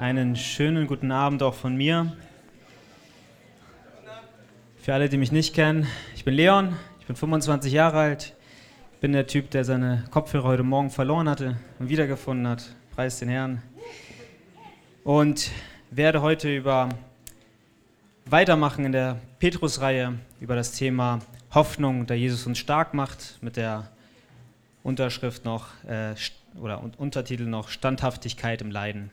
Einen schönen guten Abend auch von mir. Für alle, die mich nicht kennen, ich bin Leon, ich bin 25 Jahre alt, bin der Typ, der seine Kopfhörer heute Morgen verloren hatte und wiedergefunden hat. Preis den Herrn. Und werde heute über weitermachen in der Petrus-Reihe über das Thema Hoffnung, da Jesus uns stark macht, mit der Unterschrift noch äh, oder Untertitel noch Standhaftigkeit im Leiden.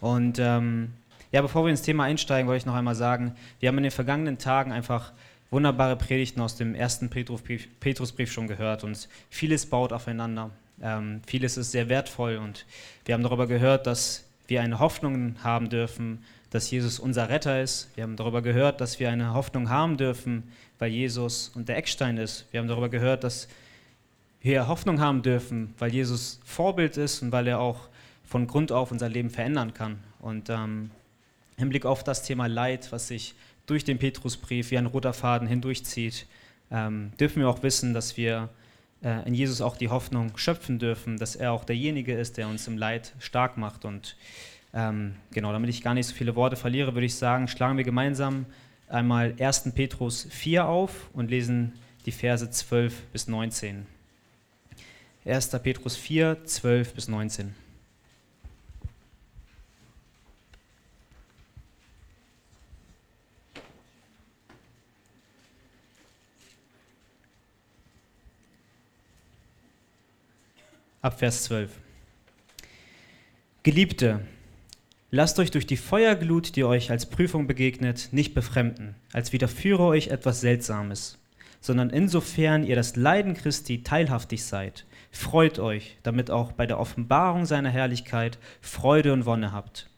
Und ähm, ja, bevor wir ins Thema einsteigen, wollte ich noch einmal sagen, wir haben in den vergangenen Tagen einfach wunderbare Predigten aus dem ersten Petrusbrief, schon gehört und vieles baut aufeinander. Ähm, vieles ist sehr wertvoll und wir haben darüber gehört, dass wir eine Hoffnung haben dürfen, dass Jesus unser Retter ist. Wir haben darüber gehört, dass wir eine Hoffnung haben dürfen, weil Jesus und der Eckstein ist. Wir haben darüber gehört, dass wir Hoffnung haben dürfen, weil Jesus Vorbild ist und weil er auch von Grund auf unser Leben verändern kann. Und ähm, im Blick auf das Thema Leid, was sich durch den Petrusbrief wie ein roter Faden hindurchzieht, ähm, dürfen wir auch wissen, dass wir äh, in Jesus auch die Hoffnung schöpfen dürfen, dass er auch derjenige ist, der uns im Leid stark macht. Und ähm, genau, damit ich gar nicht so viele Worte verliere, würde ich sagen, schlagen wir gemeinsam einmal 1. Petrus 4 auf und lesen die Verse 12 bis 19. 1. Petrus 4, 12 bis 19. ab Vers 12. Geliebte, lasst euch durch die Feuerglut, die euch als Prüfung begegnet, nicht befremden, als widerführe euch etwas Seltsames, sondern insofern ihr das Leiden Christi teilhaftig seid, freut euch, damit auch bei der Offenbarung seiner Herrlichkeit Freude und Wonne habt.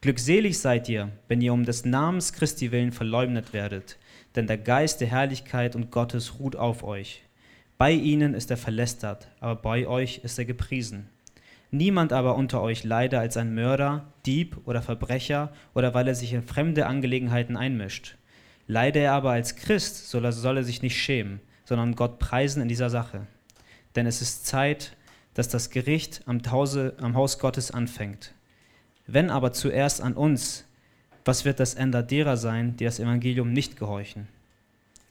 Glückselig seid ihr, wenn ihr um des Namens Christi willen verleugnet werdet, denn der Geist der Herrlichkeit und Gottes ruht auf euch. Bei ihnen ist er verlästert, aber bei euch ist er gepriesen. Niemand aber unter euch leide als ein Mörder, Dieb oder Verbrecher oder weil er sich in fremde Angelegenheiten einmischt. Leide er aber als Christ, er, soll er sich nicht schämen, sondern Gott preisen in dieser Sache. Denn es ist Zeit, dass das Gericht am, Hause, am Haus Gottes anfängt. Wenn aber zuerst an uns, was wird das Ende derer sein, die das Evangelium nicht gehorchen?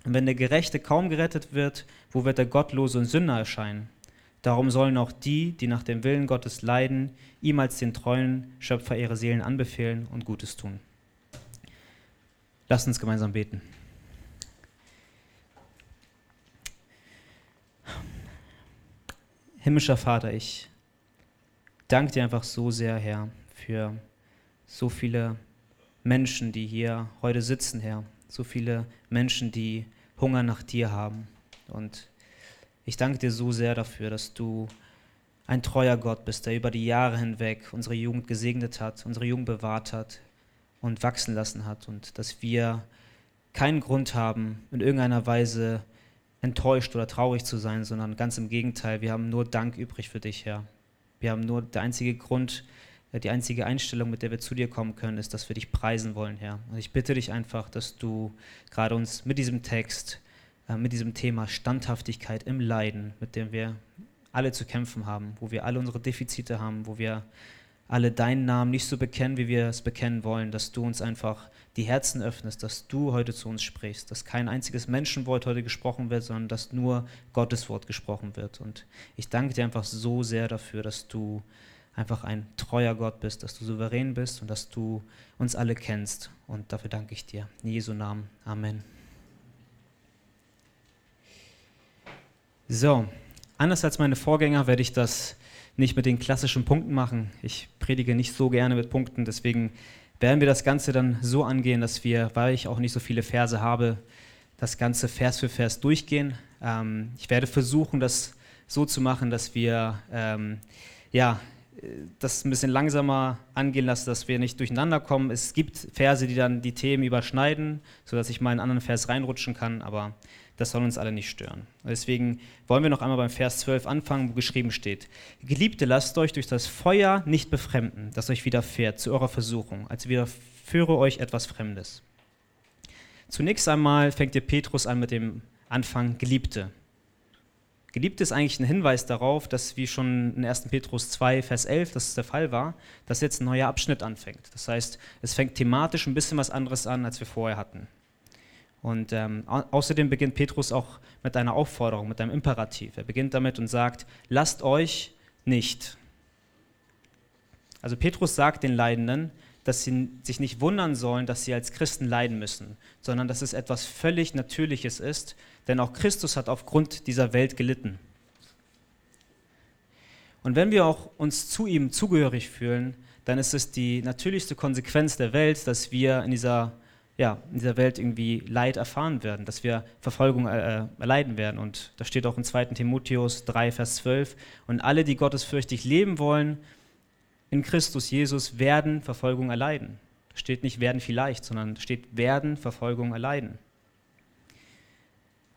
Und wenn der Gerechte kaum gerettet wird, wo wird der Gottlose und Sünder erscheinen? Darum sollen auch die, die nach dem Willen Gottes leiden, ihm als den treuen Schöpfer ihre Seelen anbefehlen und Gutes tun. Lasst uns gemeinsam beten. Himmlischer Vater, ich danke dir einfach so sehr, Herr, für so viele Menschen, die hier heute sitzen, Herr. So viele Menschen, die Hunger nach dir haben. Und ich danke dir so sehr dafür, dass du ein treuer Gott bist, der über die Jahre hinweg unsere Jugend gesegnet hat, unsere Jugend bewahrt hat und wachsen lassen hat und dass wir keinen Grund haben, in irgendeiner Weise enttäuscht oder traurig zu sein, sondern ganz im Gegenteil, wir haben nur Dank übrig für dich, Herr. Wir haben nur der einzige Grund, die einzige Einstellung, mit der wir zu dir kommen können, ist, dass wir dich preisen wollen, Herr. Und ich bitte dich einfach, dass du gerade uns mit diesem Text, äh, mit diesem Thema Standhaftigkeit im Leiden, mit dem wir alle zu kämpfen haben, wo wir alle unsere Defizite haben, wo wir alle deinen Namen nicht so bekennen, wie wir es bekennen wollen, dass du uns einfach die Herzen öffnest, dass du heute zu uns sprichst, dass kein einziges Menschenwort heute gesprochen wird, sondern dass nur Gottes Wort gesprochen wird. Und ich danke dir einfach so sehr dafür, dass du einfach ein treuer Gott bist, dass du souverän bist und dass du uns alle kennst. Und dafür danke ich dir. In Jesu Namen. Amen. So, anders als meine Vorgänger werde ich das nicht mit den klassischen Punkten machen. Ich predige nicht so gerne mit Punkten, deswegen werden wir das Ganze dann so angehen, dass wir, weil ich auch nicht so viele Verse habe, das Ganze Vers für Vers durchgehen. Ähm, ich werde versuchen, das so zu machen, dass wir ähm, ja, das ein bisschen langsamer angehen lassen, dass wir nicht durcheinander kommen. Es gibt Verse, die dann die Themen überschneiden, sodass ich mal in einen anderen Vers reinrutschen kann, aber das soll uns alle nicht stören. Deswegen wollen wir noch einmal beim Vers 12 anfangen, wo geschrieben steht: Geliebte, lasst euch durch das Feuer nicht befremden, das euch widerfährt zu eurer Versuchung, als widerführe euch etwas Fremdes. Zunächst einmal fängt ihr Petrus an mit dem Anfang Geliebte. Geliebt ist eigentlich ein Hinweis darauf, dass wie schon in 1. Petrus 2, Vers 11, dass es der Fall war, dass jetzt ein neuer Abschnitt anfängt. Das heißt, es fängt thematisch ein bisschen was anderes an, als wir vorher hatten. Und ähm, außerdem beginnt Petrus auch mit einer Aufforderung, mit einem Imperativ. Er beginnt damit und sagt, lasst euch nicht. Also Petrus sagt den Leidenden, dass sie sich nicht wundern sollen, dass sie als Christen leiden müssen, sondern dass es etwas völlig Natürliches ist, denn auch Christus hat aufgrund dieser Welt gelitten. Und wenn wir auch uns zu ihm zugehörig fühlen, dann ist es die natürlichste Konsequenz der Welt, dass wir in dieser, ja, in dieser Welt irgendwie Leid erfahren werden, dass wir Verfolgung äh, erleiden werden. Und das steht auch in 2 Timotheus 3, Vers 12. Und alle, die gottesfürchtig leben wollen, in Christus Jesus werden Verfolgung erleiden. Steht nicht werden vielleicht, sondern steht werden Verfolgung erleiden.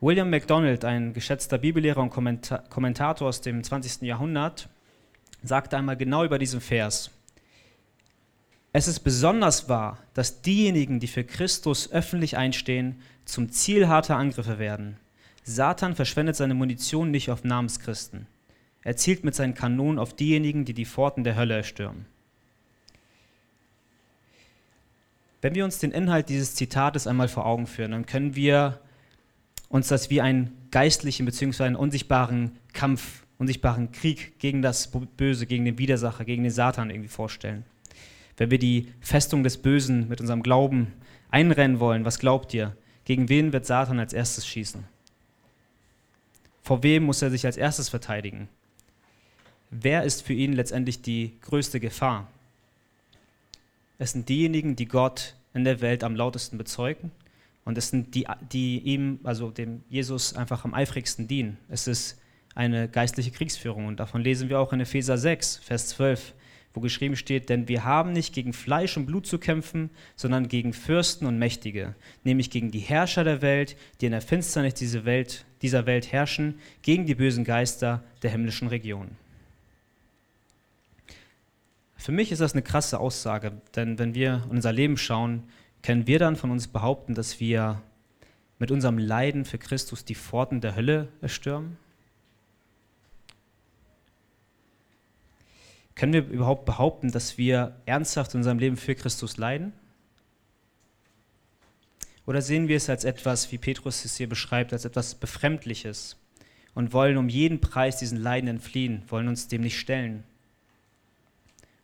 William MacDonald, ein geschätzter Bibellehrer und Kommentator aus dem 20. Jahrhundert, sagte einmal genau über diesen Vers, es ist besonders wahr, dass diejenigen, die für Christus öffentlich einstehen, zum Ziel harter Angriffe werden. Satan verschwendet seine Munition nicht auf Namenschristen. Er zielt mit seinen Kanonen auf diejenigen, die die Pforten der Hölle erstürmen. Wenn wir uns den Inhalt dieses Zitates einmal vor Augen führen, dann können wir uns das wie einen geistlichen bzw. einen unsichtbaren Kampf, unsichtbaren Krieg gegen das Böse, gegen den Widersacher, gegen den Satan irgendwie vorstellen. Wenn wir die Festung des Bösen mit unserem Glauben einrennen wollen, was glaubt ihr? Gegen wen wird Satan als erstes schießen? Vor wem muss er sich als erstes verteidigen? Wer ist für ihn letztendlich die größte Gefahr? Es sind diejenigen, die Gott in der Welt am lautesten bezeugen und es sind die, die ihm, also dem Jesus, einfach am eifrigsten dienen. Es ist eine geistliche Kriegsführung und davon lesen wir auch in Epheser 6, Vers 12, wo geschrieben steht, denn wir haben nicht gegen Fleisch und Blut zu kämpfen, sondern gegen Fürsten und Mächtige, nämlich gegen die Herrscher der Welt, die in der Finsternis dieser Welt, herrschen, gegen die bösen Geister der himmlischen Regionen. Für mich ist das eine krasse Aussage, denn wenn wir in unser Leben schauen, können wir dann von uns behaupten, dass wir mit unserem Leiden für Christus die Pforten der Hölle erstürmen? Können wir überhaupt behaupten, dass wir ernsthaft in unserem Leben für Christus leiden? Oder sehen wir es als etwas, wie Petrus es hier beschreibt, als etwas Befremdliches und wollen um jeden Preis diesen Leiden entfliehen, wollen uns dem nicht stellen?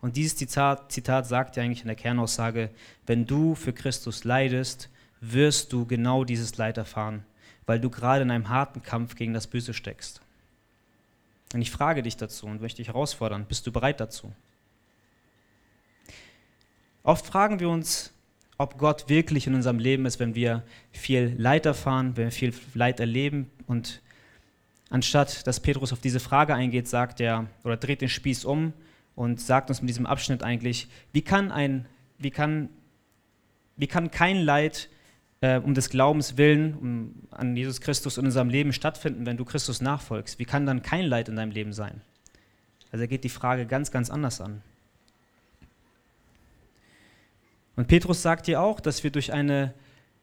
Und dieses Zitat, Zitat sagt ja eigentlich in der Kernaussage, wenn du für Christus leidest, wirst du genau dieses Leid erfahren, weil du gerade in einem harten Kampf gegen das Böse steckst. Und ich frage dich dazu und möchte dich herausfordern, bist du bereit dazu? Oft fragen wir uns, ob Gott wirklich in unserem Leben ist, wenn wir viel Leid erfahren, wenn wir viel Leid erleben. Und anstatt dass Petrus auf diese Frage eingeht, sagt er oder dreht den Spieß um und sagt uns mit diesem Abschnitt eigentlich, wie kann, ein, wie kann, wie kann kein Leid äh, um des Glaubens willen um, an Jesus Christus in unserem Leben stattfinden, wenn du Christus nachfolgst? Wie kann dann kein Leid in deinem Leben sein? Also er geht die Frage ganz, ganz anders an. Und Petrus sagt dir auch, dass wir durch eine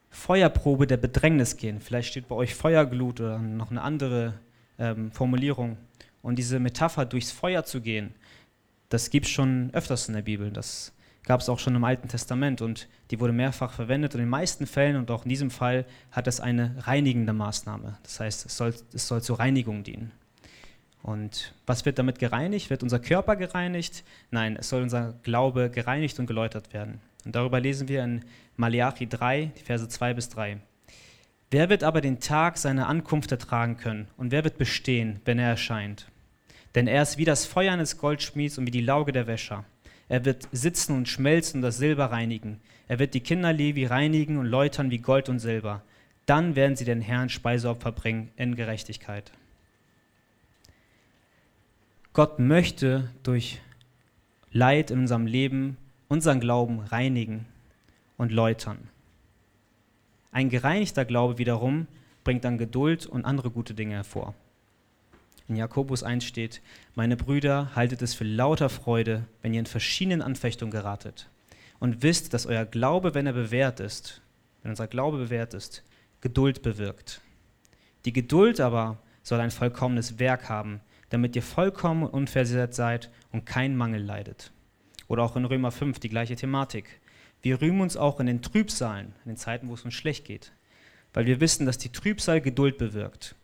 Feuerprobe der Bedrängnis gehen. Vielleicht steht bei euch Feuerglut oder noch eine andere ähm, Formulierung. Und diese Metapher, durchs Feuer zu gehen, das gibt es schon öfters in der Bibel. Das gab es auch schon im Alten Testament und die wurde mehrfach verwendet. Und in den meisten Fällen und auch in diesem Fall hat es eine reinigende Maßnahme. Das heißt, es soll, es soll zur Reinigung dienen. Und was wird damit gereinigt? Wird unser Körper gereinigt? Nein, es soll unser Glaube gereinigt und geläutert werden. Und darüber lesen wir in Malachi 3, die Verse 2 bis 3. Wer wird aber den Tag seiner Ankunft ertragen können? Und wer wird bestehen, wenn er erscheint? Denn er ist wie das Feuer eines Goldschmieds und wie die Lauge der Wäscher. Er wird sitzen und schmelzen und das Silber reinigen. Er wird die Kinder Levi reinigen und läutern wie Gold und Silber. Dann werden sie den Herrn Speiseopfer bringen in Gerechtigkeit. Gott möchte durch Leid in unserem Leben unseren Glauben reinigen und läutern. Ein gereinigter Glaube wiederum bringt dann Geduld und andere gute Dinge hervor. In Jakobus 1 steht, meine Brüder, haltet es für lauter Freude, wenn ihr in verschiedenen Anfechtungen geratet. Und wisst, dass euer Glaube, wenn er bewährt ist, wenn unser Glaube bewährt ist, Geduld bewirkt. Die Geduld aber soll ein vollkommenes Werk haben, damit ihr vollkommen unversehrt seid und kein Mangel leidet. Oder auch in Römer 5 die gleiche Thematik. Wir rühmen uns auch in den Trübsalen, in den Zeiten, wo es uns schlecht geht, weil wir wissen, dass die Trübsal Geduld bewirkt.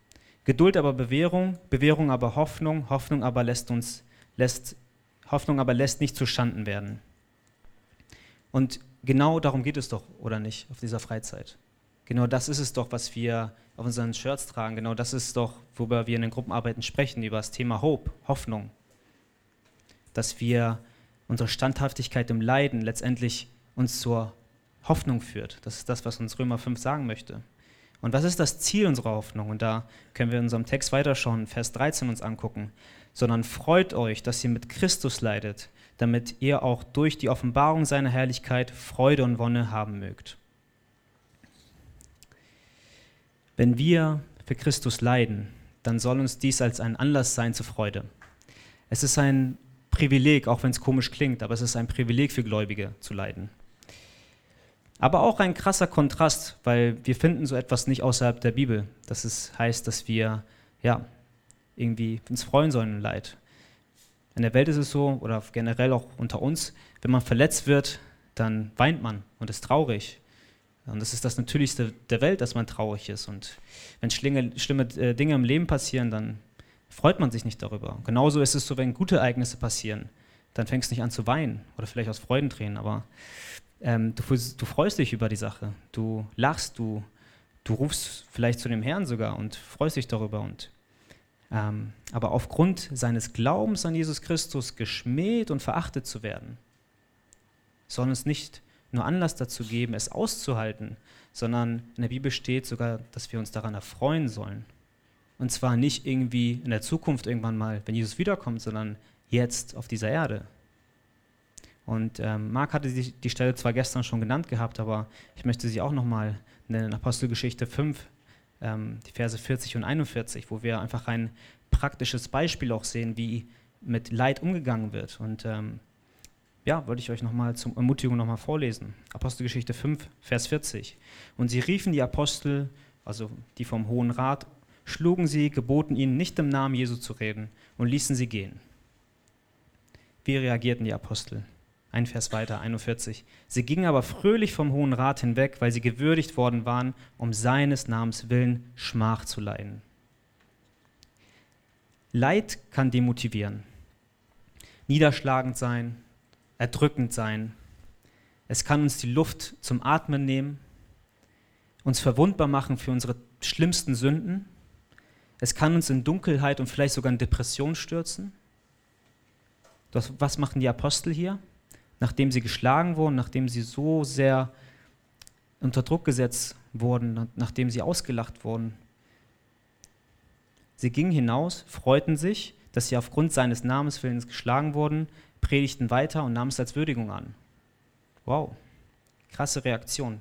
Geduld aber Bewährung, Bewährung aber Hoffnung, Hoffnung aber lässt uns lässt Hoffnung aber lässt nicht zu Schanden werden. Und genau darum geht es doch, oder nicht, auf dieser Freizeit. Genau das ist es doch, was wir auf unseren Shirts tragen. Genau das ist doch, worüber wir in den Gruppenarbeiten sprechen, über das Thema Hope, Hoffnung. Dass wir unsere Standhaftigkeit im Leiden letztendlich uns zur Hoffnung führt. Das ist das, was uns Römer 5 sagen möchte. Und was ist das Ziel unserer Hoffnung? Und da können wir in unserem Text weiterschauen, Vers 13 uns angucken. Sondern freut euch, dass ihr mit Christus leidet, damit ihr auch durch die Offenbarung seiner Herrlichkeit Freude und Wonne haben mögt. Wenn wir für Christus leiden, dann soll uns dies als ein Anlass sein zur Freude. Es ist ein Privileg, auch wenn es komisch klingt, aber es ist ein Privileg für Gläubige zu leiden. Aber auch ein krasser Kontrast, weil wir finden so etwas nicht außerhalb der Bibel. Das ist, heißt, dass wir ja, irgendwie uns freuen sollen im Leid. In der Welt ist es so, oder generell auch unter uns, wenn man verletzt wird, dann weint man und ist traurig. Und das ist das Natürlichste der Welt, dass man traurig ist. Und wenn schlimme, schlimme äh, Dinge im Leben passieren, dann freut man sich nicht darüber. Genauso ist es so, wenn gute Ereignisse passieren, dann fängst du nicht an zu weinen oder vielleicht aus Freudentränen, aber ähm, du, du, freust dich über die Sache. Du lachst, du, du rufst vielleicht zu dem Herrn sogar und freust dich darüber. Und ähm, aber aufgrund seines Glaubens an Jesus Christus geschmäht und verachtet zu werden, soll uns nicht nur Anlass dazu geben, es auszuhalten, sondern in der Bibel steht sogar, dass wir uns daran erfreuen sollen. Und zwar nicht irgendwie in der Zukunft irgendwann mal, wenn Jesus wiederkommt, sondern jetzt auf dieser Erde. Und ähm, Marc hatte die, die, Stelle zwar gestern schon genannt gehabt, aber ich möchte sie auch nochmal nennen, Apostelgeschichte 5, ähm, die Verse 40 und 41, wo wir einfach ein praktisches Beispiel auch sehen, wie mit Leid umgegangen wird. Und ähm, ja, wollte ich euch nochmal zur Ermutigung nochmal vorlesen. Apostelgeschichte 5, Vers 40. Und sie riefen die Apostel, also die vom Hohen Rat, schlugen sie, geboten ihnen nicht im Namen Jesu zu reden und ließen sie gehen. Wie reagierten die Apostel? Ein Vers weiter, 41. Sie gingen aber fröhlich vom Hohen Rat hinweg, weil sie gewürdigt worden waren, um seines Namens willen Schmach zu leiden. Leid kann demotivieren, niederschlagend sein, erdrückend sein. Es kann uns die Luft zum Atmen nehmen, uns verwundbar machen für unsere schlimmsten Sünden. Es kann uns in Dunkelheit und vielleicht sogar in Depression stürzen. Das, was machen die Apostel hier? Nachdem sie geschlagen wurden, nachdem sie so sehr unter Druck gesetzt wurden, nachdem sie ausgelacht wurden. Sie gingen hinaus, freuten sich, dass sie aufgrund seines Namenswillens geschlagen wurden, predigten weiter und nahmen es als Würdigung an. Wow, krasse Reaktion.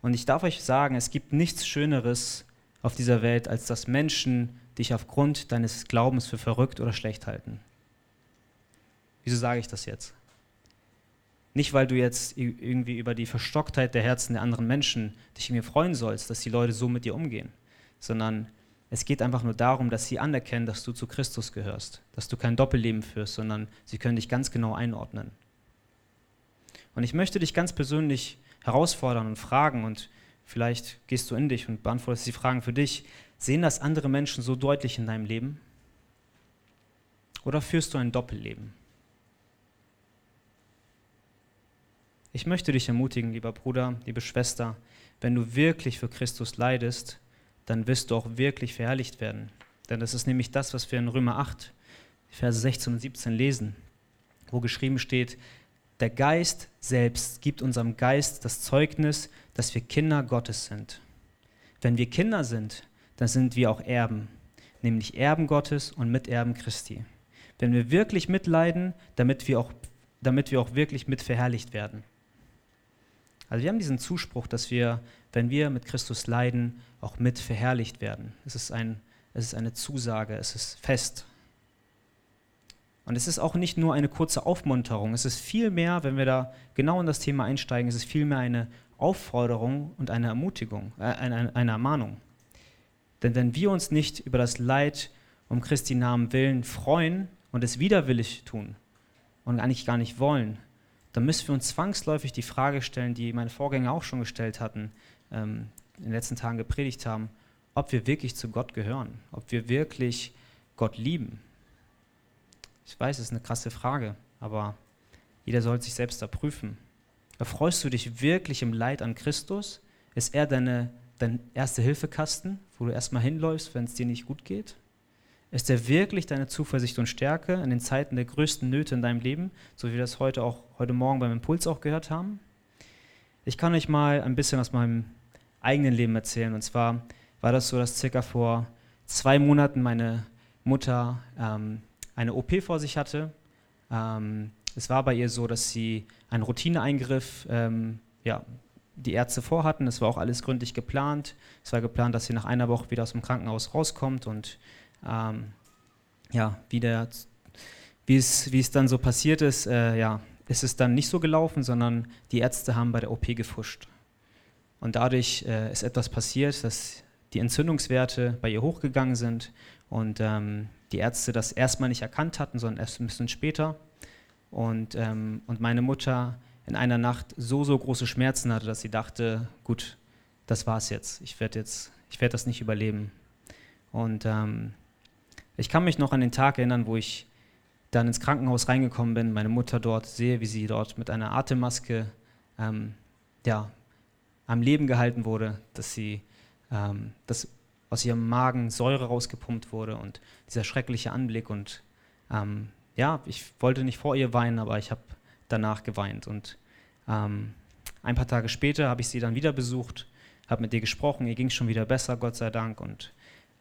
Und ich darf euch sagen, es gibt nichts Schöneres auf dieser Welt, als dass Menschen dich aufgrund deines Glaubens für verrückt oder schlecht halten. Wieso sage ich das jetzt? Nicht, weil du jetzt irgendwie über die Verstocktheit der Herzen der anderen Menschen dich irgendwie freuen sollst, dass die Leute so mit dir umgehen, sondern es geht einfach nur darum, dass sie anerkennen, dass du zu Christus gehörst, dass du kein Doppelleben führst, sondern sie können dich ganz genau einordnen. Und ich möchte dich ganz persönlich herausfordern und fragen, und vielleicht gehst du in dich und beantwortest die Fragen für dich, sehen das andere Menschen so deutlich in deinem Leben? Oder führst du ein Doppelleben? Ich möchte dich ermutigen, lieber Bruder, liebe Schwester, wenn du wirklich für Christus leidest, dann wirst du auch wirklich verherrlicht werden. Denn das ist nämlich das, was wir in Römer 8, Verse 16 und 17 lesen, wo geschrieben steht, der Geist selbst gibt unserem Geist das Zeugnis, dass wir Kinder Gottes sind. Wenn wir Kinder sind, dann sind wir auch Erben, nämlich Erben Gottes und Miterben Christi. Wenn wir wirklich mitleiden, damit wir auch, damit wir auch wirklich mitverherrlicht werden. Also wir haben diesen Zuspruch, dass wir, wenn wir mit Christus leiden, auch mit verherrlicht werden. Es ist, ein, es ist eine Zusage, es ist fest. Und es ist auch nicht nur eine kurze Aufmunterung, es ist vielmehr, wenn wir da genau in das Thema einsteigen, es ist vielmehr eine Aufforderung und eine Ermutigung, äh, eine, eine Ermahnung. Denn wenn wir uns nicht über das Leid um Christi Namen willen freuen und es widerwillig tun und eigentlich gar nicht wollen, dann müssen wir uns zwangsläufig die Frage stellen, die meine Vorgänger auch schon gestellt hatten, ähm, in den letzten Tagen gepredigt haben, ob wir wirklich zu Gott gehören, ob wir wirklich Gott lieben. Ich weiß, es ist eine krasse Frage, aber jeder soll sich selbst da prüfen. Erfreust du dich wirklich im Leid an Christus? Ist er deine, dein erste Hilfekasten, wo du erstmal hinläufst, wenn es dir nicht gut geht? Ist er wirklich deine Zuversicht und Stärke in den Zeiten der größten Nöte in deinem Leben, so wie wir das heute auch heute Morgen beim Impuls auch gehört haben? Ich kann euch mal ein bisschen aus meinem eigenen Leben erzählen. Und zwar war das so, dass circa vor zwei Monaten meine Mutter ähm, eine OP vor sich hatte. Ähm, es war bei ihr so, dass sie einen Routineeingriff, ähm, ja, die Ärzte vorhatten. Es war auch alles gründlich geplant. Es war geplant, dass sie nach einer Woche wieder aus dem Krankenhaus rauskommt und ähm, ja, wie, der, wie, es, wie es dann so passiert ist, äh, ja, ist es dann nicht so gelaufen, sondern die Ärzte haben bei der OP gefuscht. Und dadurch äh, ist etwas passiert, dass die Entzündungswerte bei ihr hochgegangen sind und ähm, die Ärzte das erstmal nicht erkannt hatten, sondern erst ein bisschen später. Und, ähm, und meine Mutter in einer Nacht so, so große Schmerzen hatte, dass sie dachte, gut, das war's jetzt. Ich werde jetzt, ich werde das nicht überleben. Und ähm, ich kann mich noch an den Tag erinnern, wo ich dann ins Krankenhaus reingekommen bin, meine Mutter dort sehe, wie sie dort mit einer Atemmaske ähm, ja, am Leben gehalten wurde, dass sie ähm, dass aus ihrem Magen Säure rausgepumpt wurde und dieser schreckliche Anblick und ähm, ja, ich wollte nicht vor ihr weinen, aber ich habe danach geweint. Und ähm, ein paar Tage später habe ich sie dann wieder besucht, habe mit ihr gesprochen, ihr ging es schon wieder besser, Gott sei Dank. Und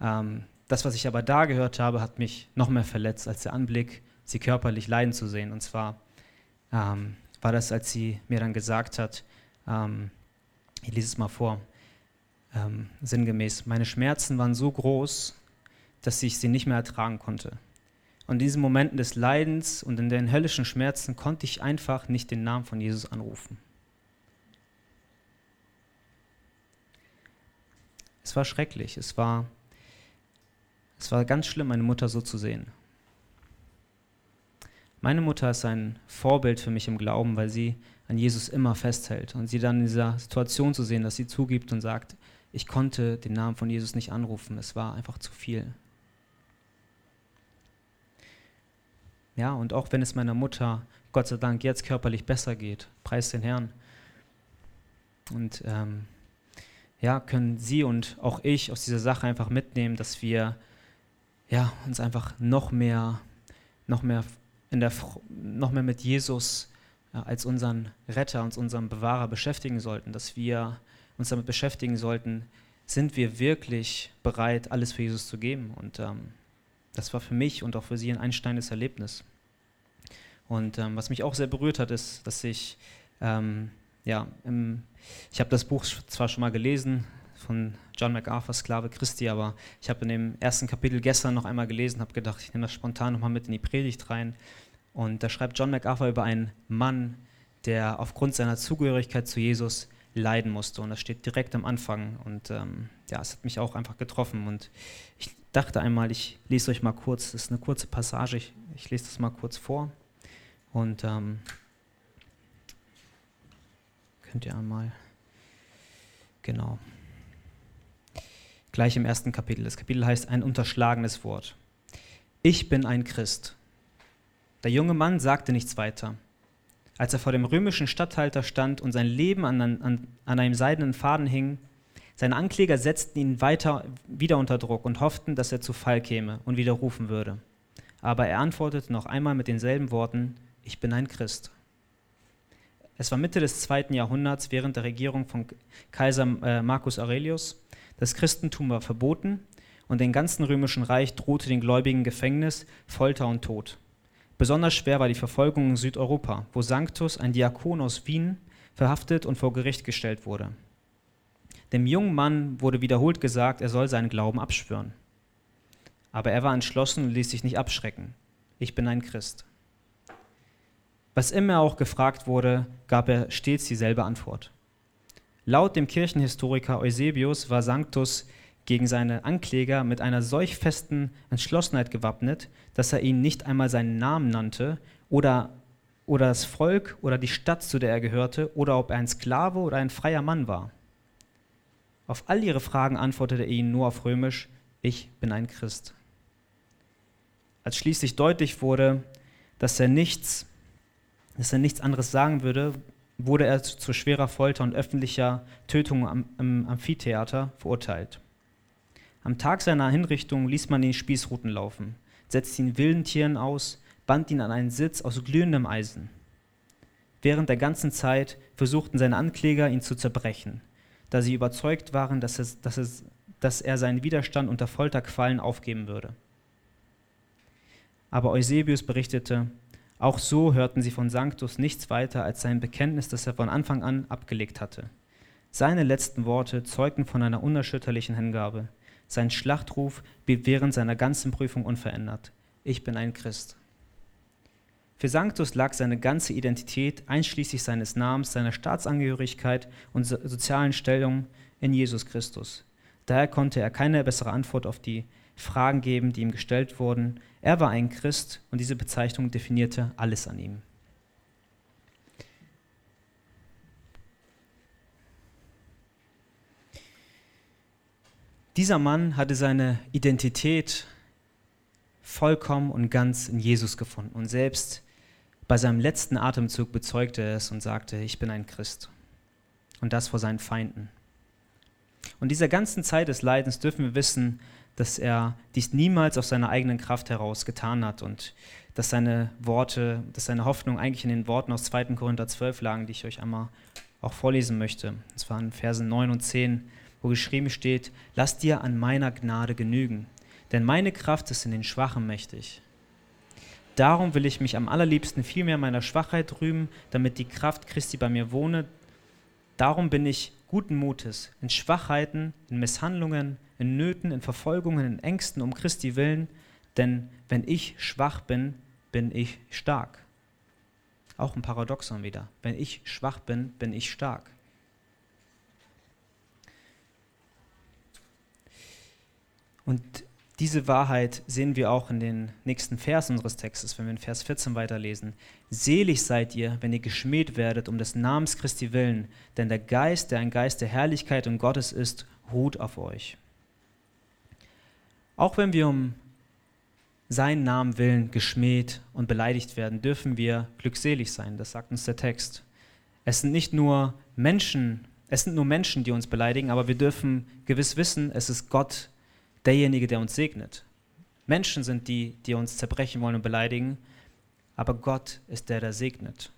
ähm, das, was ich aber da gehört habe, hat mich noch mehr verletzt, als der Anblick, sie körperlich leiden zu sehen. Und zwar ähm, war das, als sie mir dann gesagt hat, ähm, ich lese es mal vor, ähm, sinngemäß, meine Schmerzen waren so groß, dass ich sie nicht mehr ertragen konnte. Und in diesen Momenten des Leidens und in den höllischen Schmerzen konnte ich einfach nicht den Namen von Jesus anrufen. Es war schrecklich, es war, es war ganz schlimm, meine Mutter so zu sehen. Meine Mutter ist ein Vorbild für mich im Glauben, weil sie an Jesus immer festhält und sie dann in dieser Situation zu sehen, dass sie zugibt und sagt, ich konnte den Namen von Jesus nicht anrufen, es war einfach zu viel. Ja, und auch wenn es meiner Mutter, Gott sei Dank, jetzt körperlich besser geht, preis den Herrn. Und ähm, ja, können Sie und auch ich aus dieser Sache einfach mitnehmen, dass wir ja, uns einfach noch mehr, noch mehr, in der, noch mehr mit Jesus ja, als unseren Retter, als unseren Bewahrer beschäftigen sollten, dass wir uns damit beschäftigen sollten, sind wir wirklich bereit, alles für Jesus zu geben? Und ähm, das war für mich und auch für sie ein einsteinendes Erlebnis. Und ähm, was mich auch sehr berührt hat, ist, dass ich, ähm, ja, im, ich habe das Buch zwar schon mal gelesen von John MacArthur, Sklave Christi, aber ich habe in dem ersten Kapitel gestern noch einmal gelesen, habe gedacht, ich nehme das spontan nochmal mit in die Predigt rein. Und da schreibt John MacArthur über einen Mann, der aufgrund seiner Zugehörigkeit zu Jesus leiden musste. Und das steht direkt am Anfang. Und ähm, ja, es hat mich auch einfach getroffen. Und ich dachte einmal, ich lese euch mal kurz, das ist eine kurze Passage, ich, ich lese das mal kurz vor. Und ähm, könnt ihr einmal, genau, gleich im ersten Kapitel. Das Kapitel heißt ein unterschlagenes Wort. Ich bin ein Christ. Der junge Mann sagte nichts weiter. Als er vor dem römischen Statthalter stand und sein Leben an, an, an einem seidenen Faden hing, seine Ankläger setzten ihn weiter wieder unter Druck und hofften, dass er zu Fall käme und widerrufen würde. Aber er antwortete noch einmal mit denselben Worten, ich bin ein Christ. Es war Mitte des zweiten Jahrhunderts während der Regierung von Kaiser äh, Marcus Aurelius. Das Christentum war verboten und dem ganzen römischen Reich drohte den Gläubigen Gefängnis, Folter und Tod. Besonders schwer war die Verfolgung in Südeuropa, wo Sanctus, ein Diakon aus Wien, verhaftet und vor Gericht gestellt wurde. Dem jungen Mann wurde wiederholt gesagt, er soll seinen Glauben abschwören. Aber er war entschlossen und ließ sich nicht abschrecken. Ich bin ein Christ. Was immer auch gefragt wurde, gab er stets dieselbe Antwort. Laut dem Kirchenhistoriker Eusebius war Sanctus gegen seine Ankläger mit einer solch festen Entschlossenheit gewappnet, dass er ihnen nicht einmal seinen Namen nannte oder, oder das Volk oder die Stadt, zu der er gehörte, oder ob er ein Sklave oder ein freier Mann war. Auf all ihre Fragen antwortete er ihnen nur auf Römisch, ich bin ein Christ. Als schließlich deutlich wurde, dass er nichts, dass er nichts anderes sagen würde, wurde er zu, schwerer Folter und öffentlicher Tötung am, im Amphitheater verurteilt. Am Tag seiner Hinrichtung ließ man ihn Spießruten laufen, setzte ihn wilden Tieren aus, band ihn an einen Sitz aus glühendem Eisen. Während der ganzen Zeit versuchten seine Ankläger, ihn zu zerbrechen, da sie überzeugt waren, dass, es, dass, es, dass er seinen Widerstand unter Folterqualen aufgeben würde. Aber Eusebius berichtete, auch so hörten sie von Sanctus nichts weiter als sein Bekenntnis, das er von Anfang an abgelegt hatte. Seine letzten Worte zeugten von einer unerschütterlichen Hingabe. Sein Schlachtruf blieb während seiner ganzen Prüfung unverändert. Ich bin ein Christ. Für Sanctus lag seine ganze Identität, einschließlich seines Namens, seiner Staatsangehörigkeit und sozialen Stellung in Jesus Christus. Daher konnte er keine bessere Antwort auf die Fragen geben, die ihm gestellt wurden. Er war ein Christ und diese Bezeichnung definierte alles an ihm. Dieser Mann hatte seine Identität vollkommen und ganz in Jesus gefunden. Und selbst bei seinem letzten Atemzug bezeugte er es und sagte, ich bin ein Christ. Und das vor seinen Feinden. Und dieser ganzen Zeit des Leidens dürfen wir wissen, dass er dies niemals aus seiner eigenen Kraft heraus getan hat und dass seine Worte, dass seine Hoffnung eigentlich in den Worten aus 2. Korinther 12 lagen, die ich euch einmal auch vorlesen möchte. Und zwar in Versen 9 und 10 wo geschrieben steht, lass dir an meiner Gnade genügen, denn meine Kraft ist in den Schwachen mächtig. Darum will ich mich am allerliebsten vielmehr meiner Schwachheit rühmen, damit die Kraft Christi bei mir wohne. Darum bin ich guten Mutes, in Schwachheiten, in Misshandlungen, in Nöten, in Verfolgungen, in Ängsten um Christi willen, denn wenn ich schwach bin, bin ich stark. Auch ein Paradoxon wieder. Wenn ich schwach bin, bin ich stark. Und diese Wahrheit sehen wir auch in den nächsten Vers unseres Textes, wenn wir in Vers 14 weiterlesen. Selig seid ihr, wenn ihr geschmäht werdet um des Namens Christi willen, denn der Geist, der ein Geist der Herrlichkeit und Gottes ist, ruht auf euch. Auch wenn wir um seinen Namen willen geschmäht und beleidigt werden, dürfen wir glückselig sein. Das sagt uns der Text. Es sind nicht nur Menschen, es sind nur Menschen, die uns beleidigen, aber wir dürfen gewiss wissen, es ist Gott, derjenige, der uns segnet. Menschen sind die, die uns zerbrechen wollen und beleidigen, aber Gott ist der, der segnet.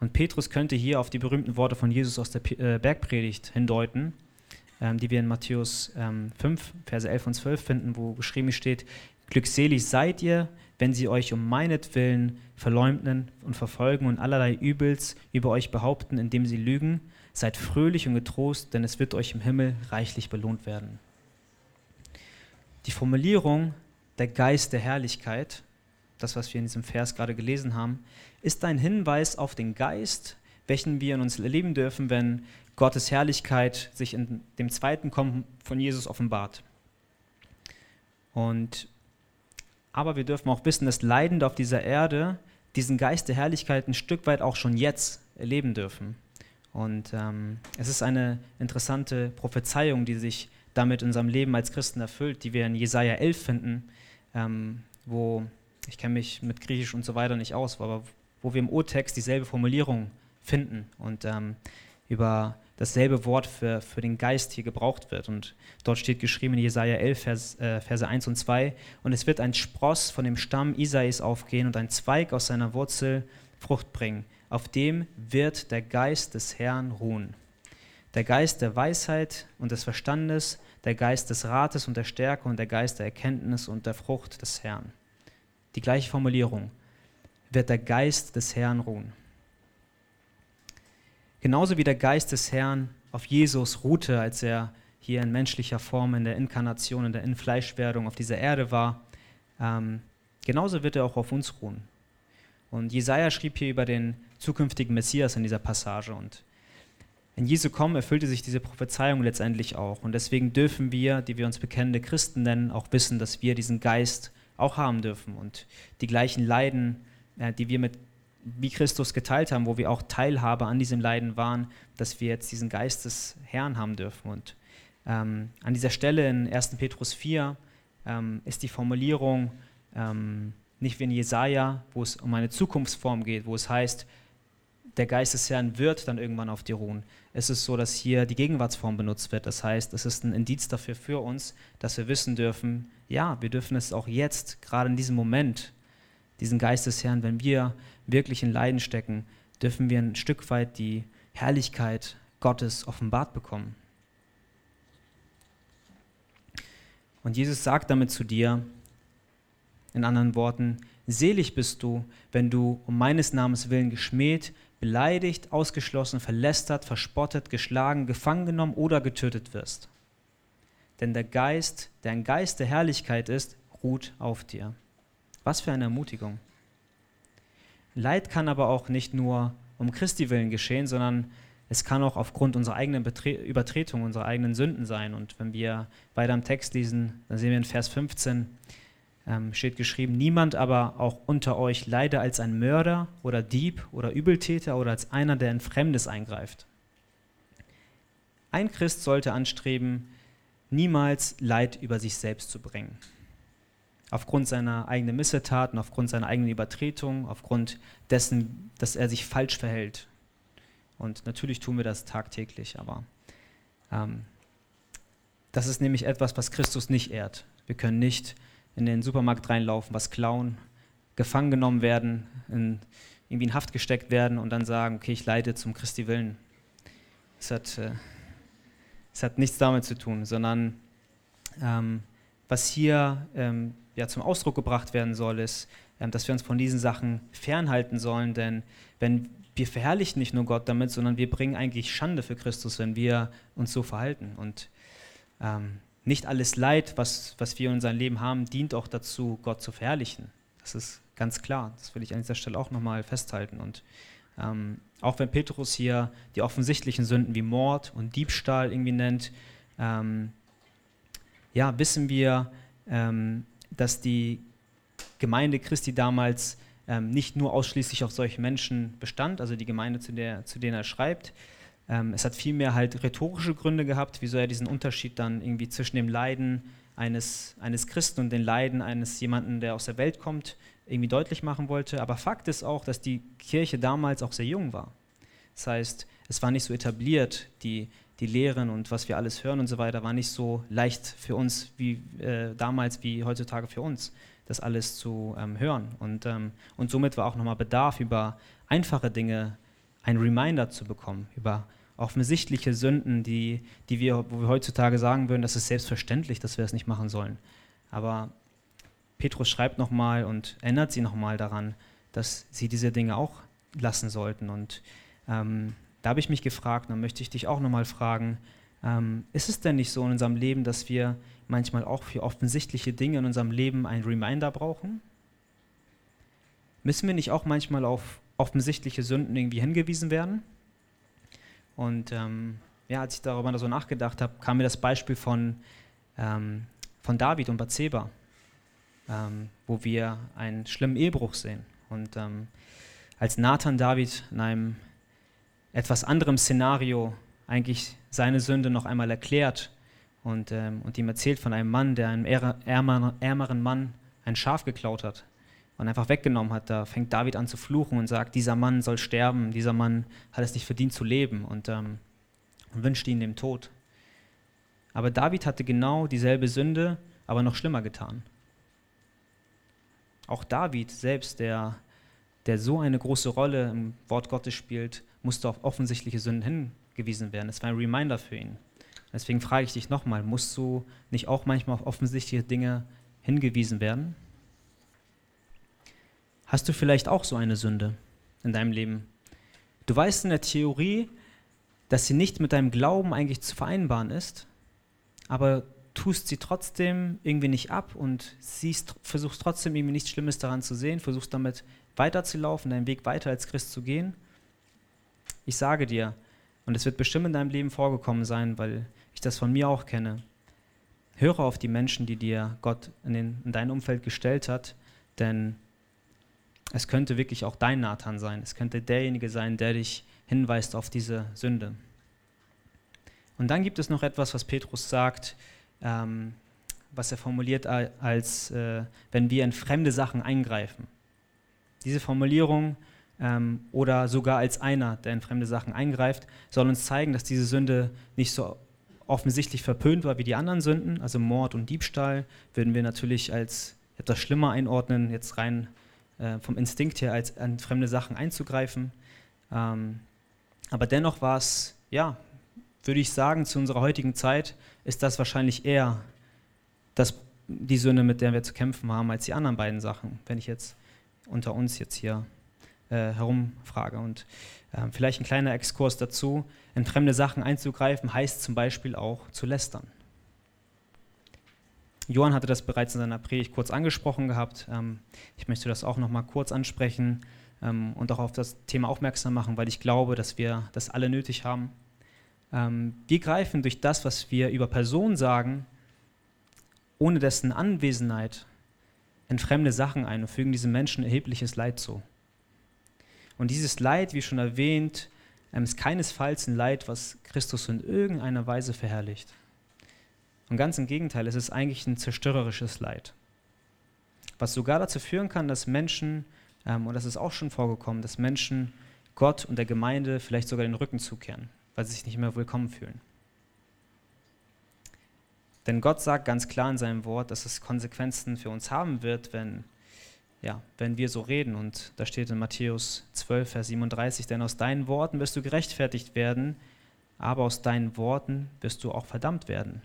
Und Petrus könnte hier auf die berühmten Worte von Jesus aus der äh, Bergpredigt hindeuten, ähm, die wir in Matthäus ähm, 5, Verse 11 und 12 finden, wo geschrieben steht, Glückselig seid ihr, wenn sie euch um meinetwillen verleumden und verfolgen und allerlei Übels über euch behaupten, indem sie lügen. Seid fröhlich und getrost, denn es wird euch im Himmel reichlich belohnt werden. Die Formulierung der Geist der Herrlichkeit, das, was wir in diesem Vers gerade gelesen haben, ist ein Hinweis auf den Geist, welchen wir in uns erleben dürfen, wenn Gottes Herrlichkeit sich in dem zweiten Kommen von Jesus offenbart. Und, aber wir dürfen auch wissen, dass Leidende auf dieser Erde diesen Geist der Herrlichkeit ein Stück weit auch schon jetzt erleben dürfen. Und ähm, es ist eine interessante Prophezeiung, die sich damit in unserem Leben als Christen erfüllt, die wir in Jesaja 11 finden, ähm, wo, ich kenne mich mit Griechisch und so weiter nicht aus, aber wo wir im Urtext dieselbe Formulierung finden und ähm, über dasselbe Wort für, für den Geist hier gebraucht wird. Und dort steht geschrieben in Jesaja 11, Vers, äh, Verse 1 und 2: Und es wird ein Spross von dem Stamm Isais aufgehen und ein Zweig aus seiner Wurzel Frucht bringen. Auf dem wird der Geist des Herrn ruhen der Geist der Weisheit und des Verstandes, der Geist des Rates und der Stärke und der Geist der Erkenntnis und der Frucht des Herrn. Die gleiche Formulierung. Wird der Geist des Herrn ruhen. Genauso wie der Geist des Herrn auf Jesus ruhte, als er hier in menschlicher Form in der Inkarnation, in der Infleischwerdung auf dieser Erde war, ähm, genauso wird er auch auf uns ruhen. Und Jesaja schrieb hier über den zukünftigen Messias in dieser Passage. Und In Jesu Kommen erfüllte sich diese Prophezeiung letztendlich auch. Und deswegen dürfen wir, die wir uns bekennende Christen nennen, auch wissen, dass wir diesen Geist auch haben dürfen und die gleichen Leiden, äh, die wir mit wie Christus geteilt haben, wo wir auch Teilhabe an diesem Leiden waren, dass wir jetzt diesen Geist des Herrn haben dürfen. Und ähm, an dieser Stelle in 1. Petrus 4 ähm, ist die Formulierung ähm, nicht wie in Jesaja, wo es um eine Zukunftsform geht, wo es heißt, der Geist des Herrn wird dann irgendwann auf dir ruhen. Es ist so, dass hier die Gegenwartsform benutzt wird. Das heißt, es ist ein Indiz dafür für uns, dass wir wissen dürfen, ja, wir dürfen es auch jetzt, gerade in diesem Moment, diesen Geist des Herrn, wenn wir wirklich in Leiden stecken, dürfen wir ein Stück weit die Herrlichkeit Gottes offenbart bekommen. Und Jesus sagt damit zu dir, in anderen Worten, selig bist du, wenn du um meines Namens willen geschmäht, beleidigt, ausgeschlossen, verlästert, verspottet, geschlagen, gefangen genommen oder getötet wirst. Denn der Geist, der ein Geist der Herrlichkeit ist, ruht auf dir. Was für eine Ermutigung. Leid kann aber auch nicht nur um Christi willen geschehen, sondern es kann auch aufgrund unserer eigenen Betre Übertretung, unserer eigenen Sünden sein. Und wenn wir weiter im Text lesen, dann sehen wir in Vers 15, ähm, steht geschrieben, niemand aber auch unter euch leide als ein Mörder oder Dieb oder Übeltäter oder als einer, der in Fremdes eingreift. Ein Christ sollte anstreben, niemals Leid über sich selbst zu bringen. Aufgrund seiner eigenen Missetaten, aufgrund seiner eigenen Übertretung, aufgrund dessen, dass er sich falsch verhält. Und natürlich tun wir das tagtäglich, aber ähm, das ist nämlich etwas, was Christus nicht ehrt. Wir können nicht in den Supermarkt reinlaufen, was klauen, gefangen genommen werden, in, irgendwie in Haft gesteckt werden und dann sagen, okay, ich leide zum Christi Willen. Es hat, äh, hat nichts damit zu tun, sondern ähm, was hier ähm, ja, zum Ausdruck gebracht werden soll, ist, ähm, dass wir uns von diesen Sachen fernhalten sollen, denn wenn wir verherrlichen nicht nur Gott damit, sondern wir bringen eigentlich Schande für Christus, wenn wir uns so verhalten. Und ähm, nicht alles Leid, was, was wir in unserem Leben haben, dient auch dazu, Gott zu verherrlichen. Das ist ganz klar. Das will ich an dieser Stelle auch nochmal festhalten. Und ähm, auch wenn Petrus hier die offensichtlichen Sünden wie Mord und Diebstahl irgendwie nennt, ähm, ja, wissen wir, ähm, dass die Gemeinde Christi damals ähm, nicht nur ausschließlich auf solche Menschen bestand, also die Gemeinde, zu, der, zu denen er schreibt, ähm, es hat vielmehr halt rhetorische Gründe gehabt, wieso er diesen Unterschied dann irgendwie zwischen dem Leiden eines, eines Christen und den Leiden eines jemanden, der aus der Welt kommt, irgendwie deutlich machen wollte. Aber Fakt ist auch, dass die Kirche damals auch sehr jung war. Das heißt, es war nicht so etabliert, die, die Lehren und was wir alles hören und so weiter, war nicht so leicht für uns wie äh, damals wie heutzutage für uns, das alles zu ähm, hören. Und, ähm, und somit war auch nochmal Bedarf, über einfache Dinge ein Reminder zu bekommen, über offensichtliche Sünden, die, die wir, wo wir heutzutage sagen würden, das ist selbstverständlich, dass wir es nicht machen sollen. Aber Petrus schreibt nochmal und erinnert sie nochmal daran, dass sie diese Dinge auch lassen sollten. Und ähm, da habe ich mich gefragt, dann möchte ich dich auch nochmal fragen, ähm, ist es denn nicht so in unserem Leben, dass wir manchmal auch für offensichtliche Dinge in unserem Leben ein Reminder brauchen? Müssen wir nicht auch manchmal auf offensichtliche Sünden irgendwie hingewiesen werden? Und ähm, ja, als ich darüber so nachgedacht habe, kam mir das Beispiel von, ähm, von David und Bathseba, ähm, wo wir einen schlimmen Ehebruch sehen. Und ähm, als Nathan David in einem etwas anderem Szenario eigentlich seine Sünde noch einmal erklärt und, ähm, und ihm erzählt von einem Mann, der einem ärmeren Mann ein Schaf geklaut hat und einfach weggenommen hat, da fängt David an zu fluchen und sagt, dieser Mann soll sterben, dieser Mann hat es nicht verdient zu leben und, ähm, wünscht ihm den Tod. Aber David hatte genau dieselbe Sünde, aber noch schlimmer getan. Auch David selbst, der, der so eine große Rolle im Wort Gottes spielt, musste auf offensichtliche Sünden hingewiesen werden. Es war ein Reminder für ihn. Deswegen frage ich dich nochmal, musst du nicht auch manchmal auf offensichtliche Dinge hingewiesen werden? Hast du vielleicht auch so eine Sünde in deinem Leben? Du weißt in der Theorie, dass sie nicht mit deinem Glauben eigentlich zu vereinbaren ist, aber tust sie trotzdem irgendwie nicht ab und siehst, versuchst trotzdem irgendwie nichts Schlimmes daran zu sehen, versuchst damit weiterzulaufen, deinen Weg weiter als Christ zu gehen. Ich sage dir, Und es wird bestimmt in deinem Leben vorgekommen sein, weil ich das von mir auch kenne. Höre auf die Menschen, die dir Gott in, den, in dein Umfeld gestellt hat, denn es könnte wirklich auch dein Nathan sein. Es könnte derjenige sein, der dich hinweist auf diese Sünde. Und dann gibt es noch etwas, was Petrus sagt, ähm, was er formuliert als, äh, wenn wir in fremde Sachen eingreifen. Diese Formulierung ähm, oder sogar als einer, der in fremde Sachen eingreift, soll uns zeigen, dass diese Sünde nicht so offensichtlich verpönt war wie die anderen Sünden, also Mord und Diebstahl, würden wir natürlich als etwas schlimmer einordnen, jetzt rein äh, vom Instinkt her, als an fremde Sachen einzugreifen. Ähm, aber dennoch war es, ja, würde ich sagen, zu unserer heutigen Zeit ist das wahrscheinlich eher das, die Sünde, mit der wir zu kämpfen haben, als die anderen beiden Sachen, wenn ich jetzt unter uns jetzt hier äh, herumfrage. Und äh, vielleicht ein kleiner Exkurs dazu. In fremde Sachen einzugreifen heißt zum Beispiel auch zu lästern. Johann hatte das bereits in seiner Predigt kurz angesprochen gehabt. Ähm, ich möchte das auch noch mal kurz ansprechen ähm, und auch auf das Thema aufmerksam machen, weil ich glaube, dass wir das alle nötig haben. Ähm, wir greifen durch das, was wir über Personen sagen, ohne dessen Anwesenheit in fremde Sachen ein und fügen diesem Menschen erhebliches Leid zu. Und dieses Leid, wie schon erwähnt, ist keinesfalls ein Leid, was Christus in irgendeiner Weise verherrlicht. Und ganz im Gegenteil, es ist eigentlich ein zerstörerisches Leid, was sogar dazu führen kann, dass Menschen, ähm, und das ist auch schon vorgekommen, dass Menschen Gott und der Gemeinde vielleicht sogar den Rücken zukehren, weil sie sich nicht mehr willkommen fühlen. Denn Gott sagt ganz klar in seinem Wort, dass es Konsequenzen für uns haben wird, wenn ja, wenn wir so reden. Und da steht in Matthäus 12, Vers 37, denn aus deinen Worten wirst du gerechtfertigt werden, aber aus deinen Worten wirst du auch verdammt werden.